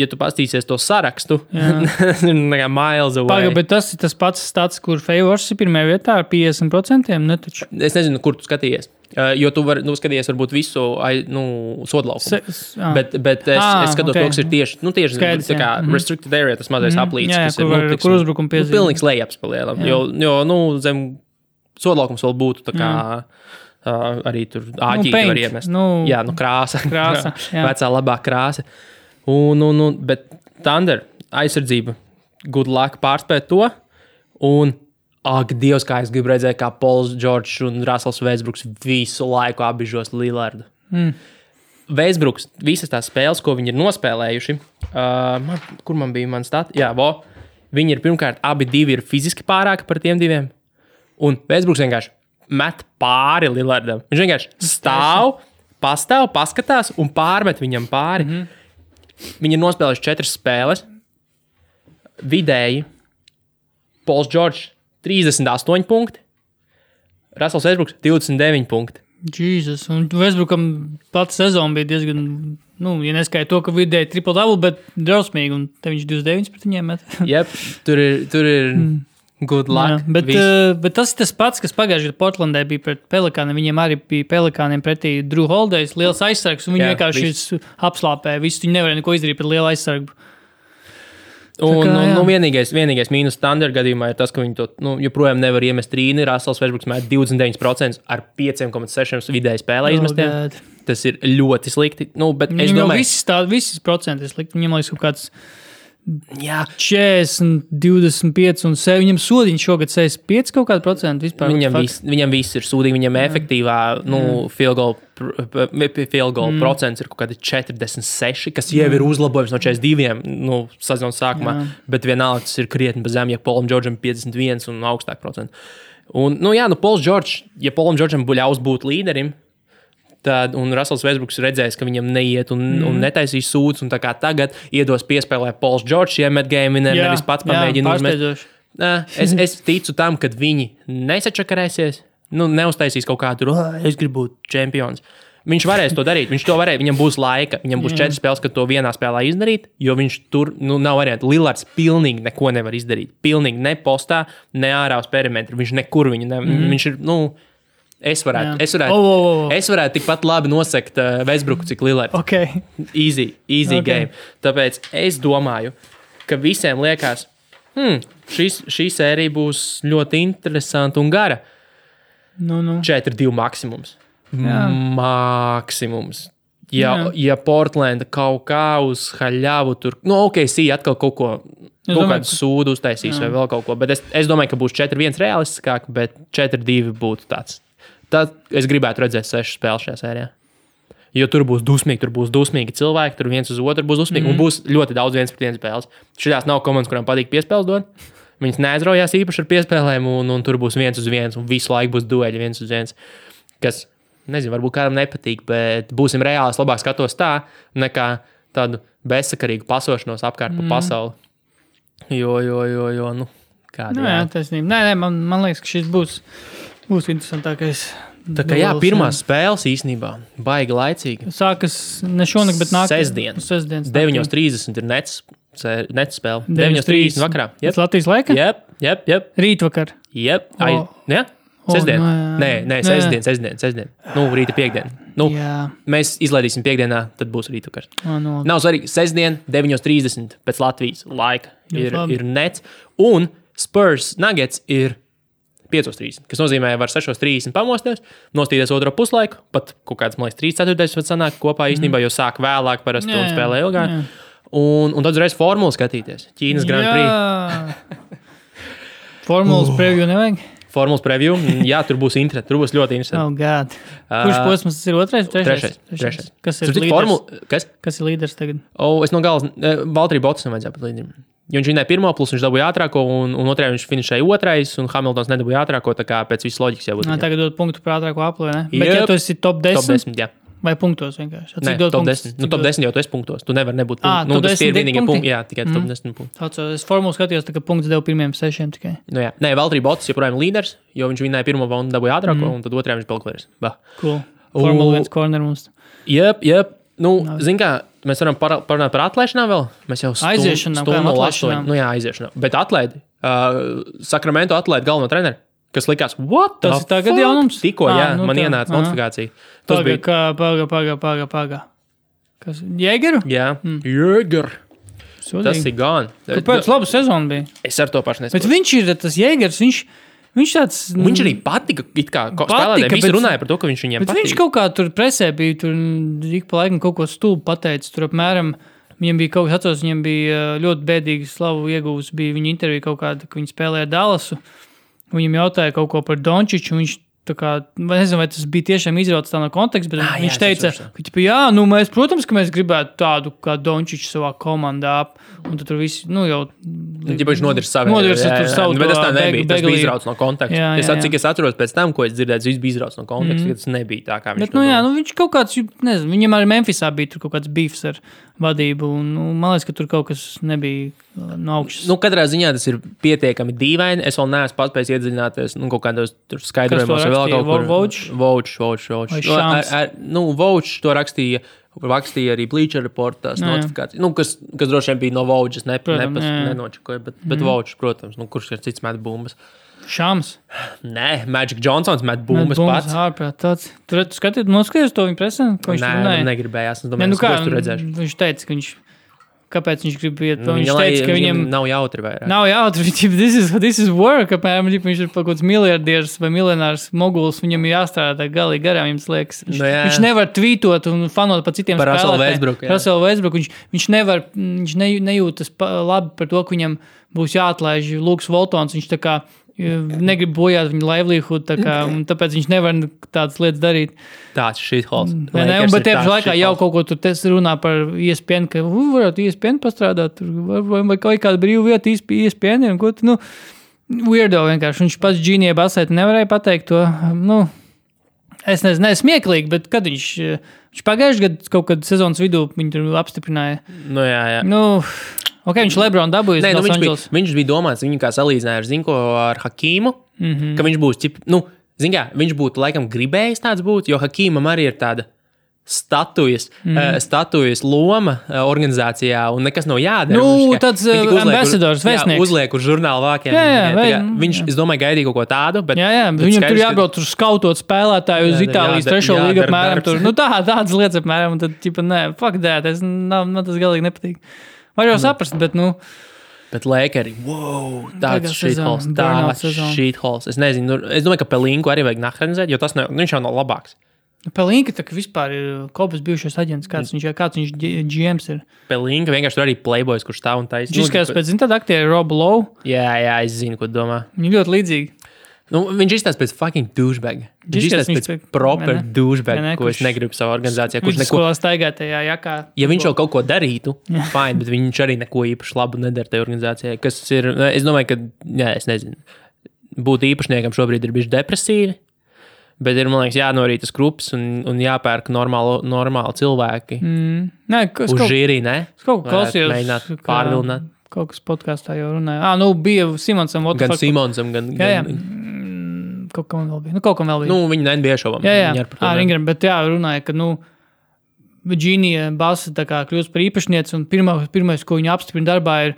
Speaker 1: Ja tu paskatīsies to sarakstu, tas ir miles away.
Speaker 2: Pagaid, bet tas ir tas pats stats, kur Favors ir pirmajā vietā ar 50%. Ne, taču.
Speaker 1: Es nezinu, kur tu skaties. Uh, jo tu vari nu, skatīties, varbūt visu nu, sodlaukumu.
Speaker 2: Se, s- ā.
Speaker 1: Bet, bet es,
Speaker 2: Ā,
Speaker 1: es skatos,
Speaker 2: ok.
Speaker 1: okay. to, kas ir tieši, nu, tieši
Speaker 2: Skaidrs,
Speaker 1: tā kā
Speaker 2: jā. Mhm.
Speaker 1: restricted area, tas mazais
Speaker 2: Mhm.
Speaker 1: aplīts,
Speaker 2: Jā, jā,
Speaker 1: kas
Speaker 2: kur
Speaker 1: ir
Speaker 2: var-
Speaker 1: nu,
Speaker 2: kur uzbrukuma
Speaker 1: nu,
Speaker 2: piezīme.
Speaker 1: pilnīgs lejaps palielam. Jo, jo nu, zem sodlaukums vēl būtu tā kā uh, arī tur āķīgi
Speaker 2: paint,
Speaker 1: var iemest.
Speaker 2: nu,
Speaker 1: jā, nu krāsa.
Speaker 2: krāsa, jā.
Speaker 1: Vecā labā krāsa. Un, un, un, bet Thunder aizsardzība, good luck pārspēt to. Un, ak, Dievs, kā es gribu redzēt, kā Pols, Džordžs un Rasels Vēsbruks visu laiku apbižos Lillardu.
Speaker 2: Mm.
Speaker 1: Vēsbruks, visas tās spēles, ko viņi ir nospēlējuši, uh, man, kur man bija mans stāsts? Jā, vo, viņi ir pirmkārt, abi divi ir fiziski pārāki par tiem diviem. Un Vēsbruks vienkārši met pāri Lillardam. Viņš vienkārši stāv, pastāv, paskatās un pārmet viņam pāri. Mm -hmm. Viņi ir nospēlējuši četras spēles. Vidēji Pols Džordžs 38 punkti, Rasels Vēsbruks 29 punkti.
Speaker 2: Jēzus. Un Westbrookam pats sezona bija diezgan, nu, ja neskaita to, ka vidēji triple double, bet drausmīgi. Un te viņš 29 pret viņiem met.
Speaker 1: Yep, tur ir, tur ir good luck.
Speaker 2: Jā, bet,
Speaker 1: Viss.
Speaker 2: uh, bet tas ir tas pats, kas pagājušajā gadā Portlandē bija pret Pelikāniem. Viņiem arī bija Pelikāniem pretī Drew Holdejs, liels aizsargs. Viņi
Speaker 1: Jā,
Speaker 2: vienkārši visu apslāpēja. Visu viņi nevarēja neko izdarīt pret lielu aizsargu.
Speaker 1: Un,
Speaker 2: kā,
Speaker 1: un, nu, vienīgais, vienīgais mīnus standarta gadījumā ir tas, ka viņi to nu, joprojām nevar iemest rīni. Rasels Vēsbruks met 29% ar 5,6 vidēji spēlē izmestiem.
Speaker 2: Oh, God.
Speaker 1: Tas ir ļoti slikti. Nu, bet es
Speaker 2: Viņam jau
Speaker 1: domāju,
Speaker 2: tā, visas procenti ir slikti. Viņam liekas, kaut kāds
Speaker 1: jā,
Speaker 2: 40, 25 un 7. Viņam sodiņš šogad 65 kaut kāda procenta vispār.
Speaker 1: viņam, vis, viņam viss ir sūdīgi. Viņam efektīvā nu, field goal, field goal mm. procents ir kaut kādi 46, kas jau ir uzlabojums no 42 nu, sezonas sākumā.
Speaker 2: Jā.
Speaker 1: Bet vienalga tas ir krietni zemes, ja Polam Džordžam ir 51 un augstāk procentu. Un, nu, jā, nu, Pols Džordžs, ja Polam Džordžam būtu ļaus būt līderim, tad, un Rasels Vēsbruks redzēs, ka viņam neiet un, mm. un netaisīs sūdzes, un tā kā tagad iedos piespēlē Pols Džordžs, iemet game, un
Speaker 2: Jā,
Speaker 1: nevis pats pamēģina uzmest. es, es ticu tam, ka viņi nesačakarēsies, nu, neuztaisīs kaut kādu, "Ah, es gribu būt čempions. Viņš varēs to darīt. Viņš to varēs. Viņam būs laika. Viņam būs četras spēles, kad to vienā spēlē izdarīt, jo viņš tur nu, nav variantu. Lillards pilnīgi neko nevar izdarīt. Pilnīgi ne postā, ne ārā uz perimetra. Viņš nekur viņu ne, mm. viņš ir. Nu, es varētu,
Speaker 2: Jā.
Speaker 1: es varētu,
Speaker 2: O, o, o.
Speaker 1: es varētu tikpat labi nosekt uh, Vēsbruku, cik Lillards.
Speaker 2: Ok.
Speaker 1: Easy, easy
Speaker 2: Ok.
Speaker 1: okay. game. Tāpēc es domāju, ka visiem liekas, hmm, šis, šī sērija būs ļoti interesanta un gara.
Speaker 2: Nu, nu.
Speaker 1: 4-2 maksimums.
Speaker 2: Jā.
Speaker 1: Maksimums. Ja,
Speaker 2: Jā.
Speaker 1: ja Portlanda kaut kā uz haļāvu tur, nu, ok, sī atkal kaut ko.
Speaker 2: Es
Speaker 1: Kaut kādu sūdu uztaisīs, vai vēl kaut ko. Bet es, es domāju, ka būs 4-1 realistiskāk, bet 4-2 būtu tāds. Tad es gribētu redzēt 6 spēles šajā sērijā. Jo tur būs dusmīgi, tur būs dusmīgi cilvēki, tur viens uz otru būs dusmīgi. Mm. Un būs ļoti daudz viens pret viens spēles. Šīs nav komandas, kurām patīk piespēles dot. Viņas neaizraujās īpaši ar piespēlēm, un, un tur būs viens uz viens, un visu laiku būs dueļi viens uz viens. Kas, nezinu, varbūt kādam nepatīk, bet būsim reāli, es labāk skatos tā, nekā tādu bezsakarīgu pasošanos apkārt pa pasauli. Jo, jo, jo, jo nu, kāda
Speaker 2: Nu, jā, taisnība. Nē, nē, man, man liekas, ka šis būs, būs interesantākais.
Speaker 1: Tā kā jā,
Speaker 2: duels,
Speaker 1: pirmās spēles īstenībā baigi laicīgi.
Speaker 2: Sākas ne šonakt, bet nākamā
Speaker 1: Sestdien.
Speaker 2: Sestdienas.
Speaker 1: 9.30 ir nets, nets spēle.
Speaker 2: 9:30
Speaker 1: 9.30 vakarā.
Speaker 2: Yep.
Speaker 1: Jep,
Speaker 2: Latvijas laika?
Speaker 1: jep, jep. jep.
Speaker 2: Rītvakar. O.
Speaker 1: Ai?
Speaker 2: O,
Speaker 1: Sestdien.
Speaker 2: nu, jā.
Speaker 1: Nē, nē, sestdien, sestdien, sestdien. Nu, rīta piekdiena. Nu,
Speaker 2: Jā,
Speaker 1: mēs izlaidīsim piekdienā, tad būs rītvakars.
Speaker 2: no, no.
Speaker 1: Nav svarīgi. Sestdien, 9.30 pēc Latvijas laika ir, ir nets. Un Spurs Nuggets ir 5.30, kas nozīmē, ka var 6.30 pamosties, nostīties otro puslaiku, pat kaut kāds, man liekas, 3 ceturtais pat sanāk kopā īstenībā, jo sāk vēlāk parasti un spēlē ilgāk.
Speaker 2: jā.
Speaker 1: Un, un tad uzreiz formulu skatīties. Ķīnas Grand Prix.
Speaker 2: Formulas
Speaker 1: Uh.
Speaker 2: preview nevajag?
Speaker 1: Formulas preview. Jā, tur būs interesanti. Tur būs ļoti interesanti.
Speaker 2: Oh, God. Kurš posms tas ir? Otrais? Trešais?
Speaker 1: Trešais. trešais.
Speaker 2: Kas ir līderis?
Speaker 1: formula, kas?
Speaker 2: Kas ir līderis tagad?
Speaker 1: O, es no galas, Valtteri Botsam vajadzēja pat līderim. Jo viņš vinēja pirmo, plus viņš dabūja ātrāko, un, un otrajā viņš finišēja otrais, un Hamiltons nedabūja ātrāko. Tā kā pēc visas loģikas jau būtu. Jā.
Speaker 2: tagad dod punktu par ātrāko vai ne? Bet ja tu esi top 10,
Speaker 1: Top 10, jā.
Speaker 2: vai punktos vienkārši?
Speaker 1: Nē, top
Speaker 2: punktus?
Speaker 1: 10.
Speaker 2: Cik
Speaker 1: Nu, top
Speaker 2: dod?
Speaker 1: 10 jau tu esi punktos. Tu nevari nebūt
Speaker 2: Ā,
Speaker 1: punktos. Nu,
Speaker 2: top
Speaker 1: tas
Speaker 2: 10
Speaker 1: ir
Speaker 2: punkti?
Speaker 1: punkti. Jā, tikai top 10 punkti.
Speaker 2: Atceros, Es formulu skatījos, ka punkts devu pirmiem sešiem tikai.
Speaker 1: Nu, jā. Nē, Valtteri Bots joprojām līderis, jo viņš vinēja pirmo un dabūja ātrāko,
Speaker 2: Mhm.
Speaker 1: un tad otrajā viņš palika. Bah.
Speaker 2: Cool. Formula viens corner mums.
Speaker 1: Jep, jep. Nu, zin kā, mēs varam par- parunāt par atlaišanām vēl. Mēs jau
Speaker 2: Aiziešanām,
Speaker 1: stundu
Speaker 2: atlaišanām?
Speaker 1: Nu, jā, aiziešanām. Bet atlaidi. Uh, Sakramento atlaidi galveno treneru. Kas likās, what?
Speaker 2: Tas ir tagad
Speaker 1: fuck?
Speaker 2: jaunums?
Speaker 1: Tikko,
Speaker 2: Ā,
Speaker 1: jā,
Speaker 2: nu
Speaker 1: man
Speaker 2: tā,
Speaker 1: ienāca
Speaker 2: aha.
Speaker 1: notifikācija. Tas
Speaker 2: Paga,
Speaker 1: bija.
Speaker 2: kā, paga, paga, paga, paga. Kas? Jēgeru?
Speaker 1: Jā, Jēger. Tas ir gan.
Speaker 2: Kāpēc laba sezona bija?
Speaker 1: Es ar to pašu
Speaker 2: Bet
Speaker 1: nesaprotu.
Speaker 2: viņš ir tas jēgers, viņš, viņš tāds.
Speaker 1: Viņš arī patika. Kā spēlētājiem
Speaker 2: bet-
Speaker 1: runāja par to, ka viņš viņiem patīk.
Speaker 2: viņš kaut kā tur presē bija, tur ik pa laikam kaut ko stulbu pateicis. Tur apmēram viņam bija kaut kas, atceros, viņam bija ā, ļoti bēdīgi slavu iegūst. Bija viņa intervija kaut kāda, ka viņi spēlēja Dallasu. Viņam jautāja kaut ko par Dončiču. Viņš kā, nezinu, vai tas bija tiešām izrauts no konteksta, bet
Speaker 1: Ah, jā,
Speaker 2: viņš
Speaker 1: es
Speaker 2: teica, ka, ķipa, jā, nu mēs, protams, ka mēs gribētu tādu kā Dončiču savā komandā. Un tad tur viss, nu jau.
Speaker 1: Ja viņš nodarīs savu jā,
Speaker 2: tur
Speaker 1: jā,
Speaker 2: savu
Speaker 1: Bet tas
Speaker 2: to
Speaker 1: tā nebija. Tas bija izrauts no konteksta.
Speaker 2: Jā,
Speaker 1: Es
Speaker 2: jā, jā.
Speaker 1: cik es atceros pēc tam, ko es dzirdēju, tas bija izrauts no konteksta. ka Tas nebija tā, kā viņš to
Speaker 2: nu, jā,
Speaker 1: domāja.
Speaker 2: nu, viņš kaut kāds, nezinu, viņam arī Memphisā bija kaut kāds beefs ar vadību. Nu, man liekas, ka tur kaut kas nebija no augšas.
Speaker 1: Nu, katrā ziņā tas ir pietiekami dīvaini. Es vēl neesmu paspējis iedziļināties nu, kaut kādos skaidrojumos, vai vēl kaut kur
Speaker 2: Vouch,
Speaker 1: Vouch.
Speaker 2: Vai
Speaker 1: Nu, ar, ar, nu, Vouch to rakstīja. Rakstīja arī Bleacher Report, tās
Speaker 2: Jā, jā.
Speaker 1: notifikācijas, nu, kas, kas droši vien bija no. Es ne, nepas, nenočakoju, bet, bet mm. Vouch, protams, nu, kurš ir cits met bumbas.
Speaker 2: Šāms.
Speaker 1: Nē, Magic Johnsons met bumbas pats.
Speaker 2: Ārprāt, tāds. Tur tu skaties, noskaties to viņa presē, ko viņš
Speaker 1: Nē,
Speaker 2: tur runāja.
Speaker 1: negribējās. Es
Speaker 2: Nē,
Speaker 1: domāju,
Speaker 2: nu
Speaker 1: nu,
Speaker 2: kā,
Speaker 1: kā, tur redzēšu.
Speaker 2: viņš teica, ka viņš, kāpēc viņš grib iet,
Speaker 1: Nu,
Speaker 2: viņš
Speaker 1: lai
Speaker 2: teica, ka viņam
Speaker 1: nav jautri vairāk.
Speaker 2: Nav jautri, viņš this is, this is work, apmēram, ja viņš ir kaut kāds miljardieris vai miljonārs moguls, viņam ir jāstrādā galīgi garām, jums liekas. Viņš,
Speaker 1: Nu, jā.
Speaker 2: viņš nevar tvītot un fanot par citiem
Speaker 1: Par. Westbrooku, jā.
Speaker 2: Russellu Westbrooku, viņš, viņš nevar, viņš ne, nejūtas labi par to, ka viņam būs jāatlaiž Lūks Voltons, viņš tā kā negrib bojāt viņa livelihood, tā kā, un tāpēc viņš nevar tādas lietas darīt.
Speaker 1: Tāds šīs hols.
Speaker 2: Vai ne? Un, bet tajā pašā laikā jau kaut ko tur runā par E ESPN, ka "U, varētu ESPN pastrādāt, tur, vai, vai, kaut kāda brīva vieta E ko tu, Nu, weirdo vienkārši. Viņš pats Džīnijai Basēta nevarēja pateikt to. Nu, es nezinu, ne, smieklīgi, bet kad viņš, viņš pagājušajā gadā kaut kad sezonas vidū viņu apstiprināja.
Speaker 1: Nu, jā, jā.
Speaker 2: Nu, ok, viņš Lebronu dabūja.
Speaker 1: Nē, nu, viņš, bija,
Speaker 2: Angeles.
Speaker 1: viņš bija domāts, viņu kā salīdzināja ar, zinu, ko, ar Hakīmu. Mm. -hmm. Ka viņš būs, ķip, nu, zin, kā, viņš būtu laikam gribējis tāds būt, jo Hakīmam arī ir tāda statujas, mm. uh, statujas loma uh, organizācijā, un nekas nav jādara.
Speaker 2: Nu, tāds,
Speaker 1: tikai
Speaker 2: uh,
Speaker 1: uz-
Speaker 2: ambassadors,
Speaker 1: jā,
Speaker 2: vēstnieks.
Speaker 1: Uzliek uz žurnāla vākiem.
Speaker 2: Jā, jā, vai-
Speaker 1: viņš,
Speaker 2: jā.
Speaker 1: es domāju, gaidīja kaut ko tādu, bet,
Speaker 2: Jā, jā,
Speaker 1: bet
Speaker 2: viņam tur
Speaker 1: skaidrs, ka-
Speaker 2: jābrauc tur skautot spēlētāju uz Itālijas trešo līgu apmēram. Tur. Nu, tā, tādas lietas apmēram. un Tad, ķipa, nē, fuck nav, man tas galīgi nepatīk. Var jau saprast, bet, nu,
Speaker 1: Bet Lakers, wow, tāds
Speaker 2: burnout
Speaker 1: tāds
Speaker 2: sezona.
Speaker 1: shitholes. Es nezinu, nu, es domāju, ka Pelinku arī vajag nahranizēt, jo tas nav, nu, viņš jau nav labāks.
Speaker 2: Pelīnka tā vispār ir Kopas bijušais aģents, kāds viņš ir, kāds viņš GMs ir.
Speaker 1: Pelinka vienkārši tur arī playboys, kurš stāv un taisa.
Speaker 2: Viņš izskatās pēc, zin, tāda aktiera Roba Lowe.
Speaker 1: Jā, jā, es zinu, ko domā.
Speaker 2: Viņi ļoti līdzīgi.
Speaker 1: Nu, viņš izstāsta pēc fucking douchebag. Viņš izstāsta pēc
Speaker 2: pēc-
Speaker 1: proper douchebag, ko es negribu savā organizācijā. Kurš neko,
Speaker 2: skolā staigā tajā jakā.
Speaker 1: ja viņš jau kaut ko darītu, fine, bet viņš arī neko īpaši labu nedara tajā organizācijā. Kas ir, es domāju, ka, jā, es nezinu, būt īpašniekam šobrīd ir bijis depresīvi. Bet ir, man liekas, jānorīt tas grupas un, un jāpērk normāli, normāli cilvēki. Mm.
Speaker 2: Nē, kas
Speaker 1: Uz žīrī, ne?
Speaker 2: es kaut ko klausījos.
Speaker 1: mēģināt pārvilināt.
Speaker 2: Kaut kas podkāstā jau runāja. Ah, nu, bija Simonsam, the
Speaker 1: Gan. Simonsam, gan.
Speaker 2: Jā, jā. Kaut kam vēl bija. Nu, kaut kam vēl bija.
Speaker 1: nu, viņi NBA šovam.
Speaker 2: Jā, jā,
Speaker 1: ar to ne-
Speaker 2: Ingram, bet jā, runāja, ka, nu, Virģīnija Basa tā kā kļūst par īpašnieci, un pirmā, pirmais, ko viņa apstiprina darbā, ir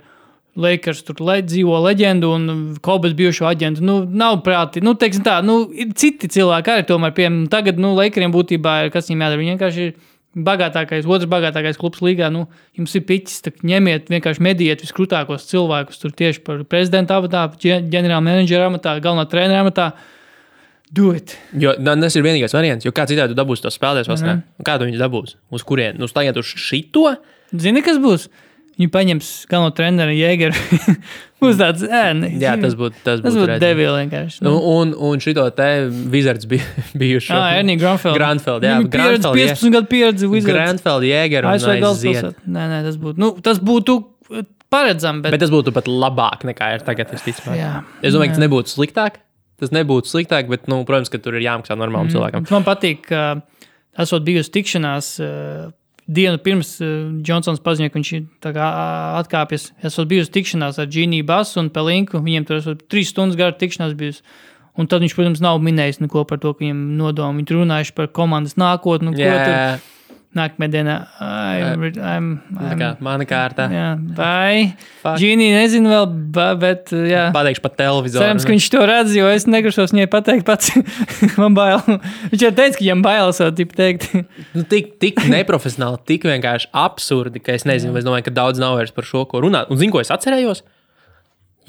Speaker 2: Lakers tur le, dzīvo leģendu un Kobas bijušo aģentu. Nu, nav prāti, nu, teiksim tā, nu, citi cilvēki arī tomēr, piemēram, tagad, nu, Lakeriem būtībā ir, kas viņiem jādara, viņi vienkārši ir bagātākais, otrs bagātākais klubs līgā, nu, jums ir piķis, tad ņemiet, vienkārši mediet viskrūtākos cilvēkus, tur tieši par prezidenta amatā, ģenerāla menedžera amatā, galvenā trenera amatā. Do it!
Speaker 1: Jo nu, tas ir vienīgais variants, jo kā citādi tu dabūsi to spēlētājs vairs ne.
Speaker 2: Mhm.
Speaker 1: Nu, Kā tu viņu dabūsi? Uz kurien? Nu, tagad uz šito?
Speaker 2: Zini, kas būs? Viņi paņems galveno treneru Jēgeru. Būs tāds, ē, ne,
Speaker 1: Jā, tas būtu tas
Speaker 2: tas
Speaker 1: būtu
Speaker 2: būtu
Speaker 1: redzami.
Speaker 2: devīgi vienkārši.
Speaker 1: Nu, un, un šito te Wizards bija bijuši.
Speaker 2: Jā, Ernija Granfelda.
Speaker 1: Granfeld, jā,
Speaker 2: Viņam pieredze,
Speaker 1: Granfeld, jā.
Speaker 2: 15 gadu pieredze Wizards.
Speaker 1: Granfeld, Jēger un
Speaker 2: ASV
Speaker 1: aiziet.
Speaker 2: galvaspilsēta. Nē, nē, tas būtu, nu, tas būtu paredzami, bet,
Speaker 1: Bet tas būtu pat labāk nekā ir tagad, visticamāk.
Speaker 2: jā.
Speaker 1: Es domāju, ka tas nebūtu sliktāk. Tas nebūtu sliktāk, bet, nu, protams, ka tur ir jāmaksā normālam
Speaker 2: Mm.
Speaker 1: cilvēkam.
Speaker 2: Man patīk, ka esot bijusi tikšanās uh, dienu pirms uh, Džonsons paziņoja, ka viņš ir ā, atkāpjas. Esot bijusi tikšanās ar Džiniju Basu un Pelinku. Viņiem tur esot trīs stundas gara tikšanās bijusi. Un tad viņš, protams, nav minējis neko par to, ka viņam nodomu. Viņi runājuši par komandas nākotni. Ko tur
Speaker 1: Jā,
Speaker 2: nākamajā dienā.
Speaker 1: Mana kārta.
Speaker 2: jā, vai.
Speaker 1: Fuck.
Speaker 2: Džinija nezinu vēl, bet uh, jā.
Speaker 1: Pateikšu pa televizoru.
Speaker 2: Cerams, ka viņš to redz, jo es negrasos viņai pateikt pats. Man bail. Viņš jau teica, ka viņam bail savu tipu teikt.
Speaker 1: Nu, tik, tik neprofesionāli, tik vienkārši absurdi, ka es nezinu, es domāju, ka daudz nav vairs par šo ko runāt. Un zinu, ko es atcerējos?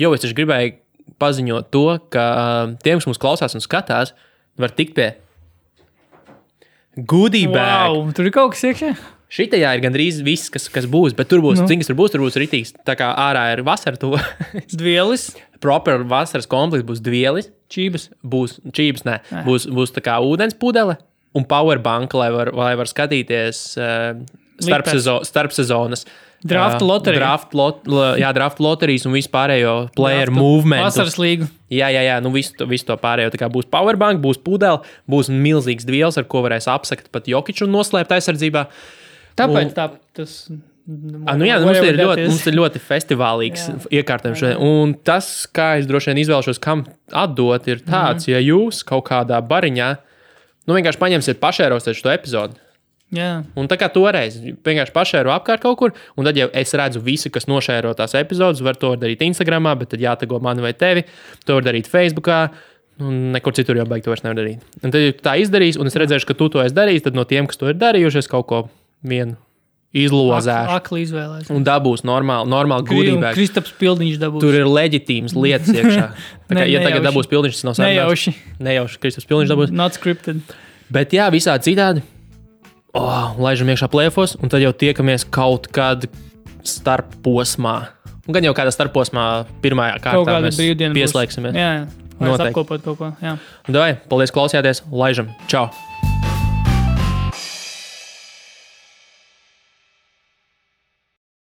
Speaker 1: Jo es taču gribēju paziņot to, ka uh, tiem, kas mūs klausās un skatās, var tikt pie goodie bag.
Speaker 2: Wow, tur ir kaut kas iekšā.
Speaker 1: Šitajā ir gandrīz viss, kas, kas būs, bet tur būs,
Speaker 2: Nu.
Speaker 1: cik tur būs, tur būs rītīgs. Tā kā ārā ir vasara, to
Speaker 2: Dvielis,
Speaker 1: proper vasaras komplekts būs dvielis,
Speaker 2: čības.
Speaker 1: būs čības, nē,
Speaker 2: Nē.
Speaker 1: būs, būs tā kā ūdens pudele un powerbank, lai var, lai var skatīties uh, starp, sezo, starp sezonas.
Speaker 2: Draft loterija.
Speaker 1: Draft, lot, lo- jā, draft loterijas un vispārējo player
Speaker 2: Draftu.
Speaker 1: movement.
Speaker 2: Vasaras līga.
Speaker 1: Jā, jā, jā, nu visu, visu to pārējo. Tā kā būs powerbank, būs pudele, būs milzīgs dviels, ar ko varēs apsakt pat jokiču un noslēpt aizsardzībā.
Speaker 2: Tāpēc
Speaker 1: Un-
Speaker 2: tā, tas
Speaker 1: Ah, nu jā, mums ir, ļoti, mums ir ļoti festivālīgs iekārtojums. Un tas, kā es droši vien izvēlēšos, kam atdot, ir tāds, mm. ja jūs kaut kādā bariņā, nu vienkārši paņemsiet pašērosiet šo epizodu.
Speaker 2: Jā.
Speaker 1: Un tā kā toreiz vienkārši pašēro apkārt kaut kur, un tad jau es redzu, visi, kas nošēro tās epizodes, var to darīt Instagram, bet tad jātago mani vai tevi. To var darīt Facebook. Un nekur citur jau beigts to vairs nevar darīt. Un tad, ja tā izdarīs, un es redzēšu, ka tu to esi darījis, tad no tiem, kas to ir darījuši, es kaut ko vienu izlozēšu.
Speaker 2: Akli izvēlēs.
Speaker 1: Un dabūs normāli, normāli gudrība.
Speaker 2: Kristaps Pildiņš dabūs.
Speaker 1: Tur ir leģitīmas lietas iekšā. Tā kā,
Speaker 2: Ne-
Speaker 1: ja tagad
Speaker 2: nejauši.
Speaker 1: dabūs Pildiņš, tas nav sarunāts.
Speaker 2: Nejauši.
Speaker 1: Nejauši Kristaps Pildiņš dabūs.
Speaker 2: Not scripted.
Speaker 1: Bet jā, visādi citādi. Oh, laižam iekšā plēfos, un tad jau tiekamies kaut kad starp posmā. Un gan jau kādā starp posmā, pirmajā
Speaker 2: Kaut
Speaker 1: kārtā
Speaker 2: kāda brīvdiena. būs.
Speaker 1: pieslēgsimies.
Speaker 2: Jā, jā. Vai
Speaker 1: Noteikti.
Speaker 2: apkopot kaut ko. Jā.
Speaker 1: Davai, paldies, klausījāties. Laižam! Čau!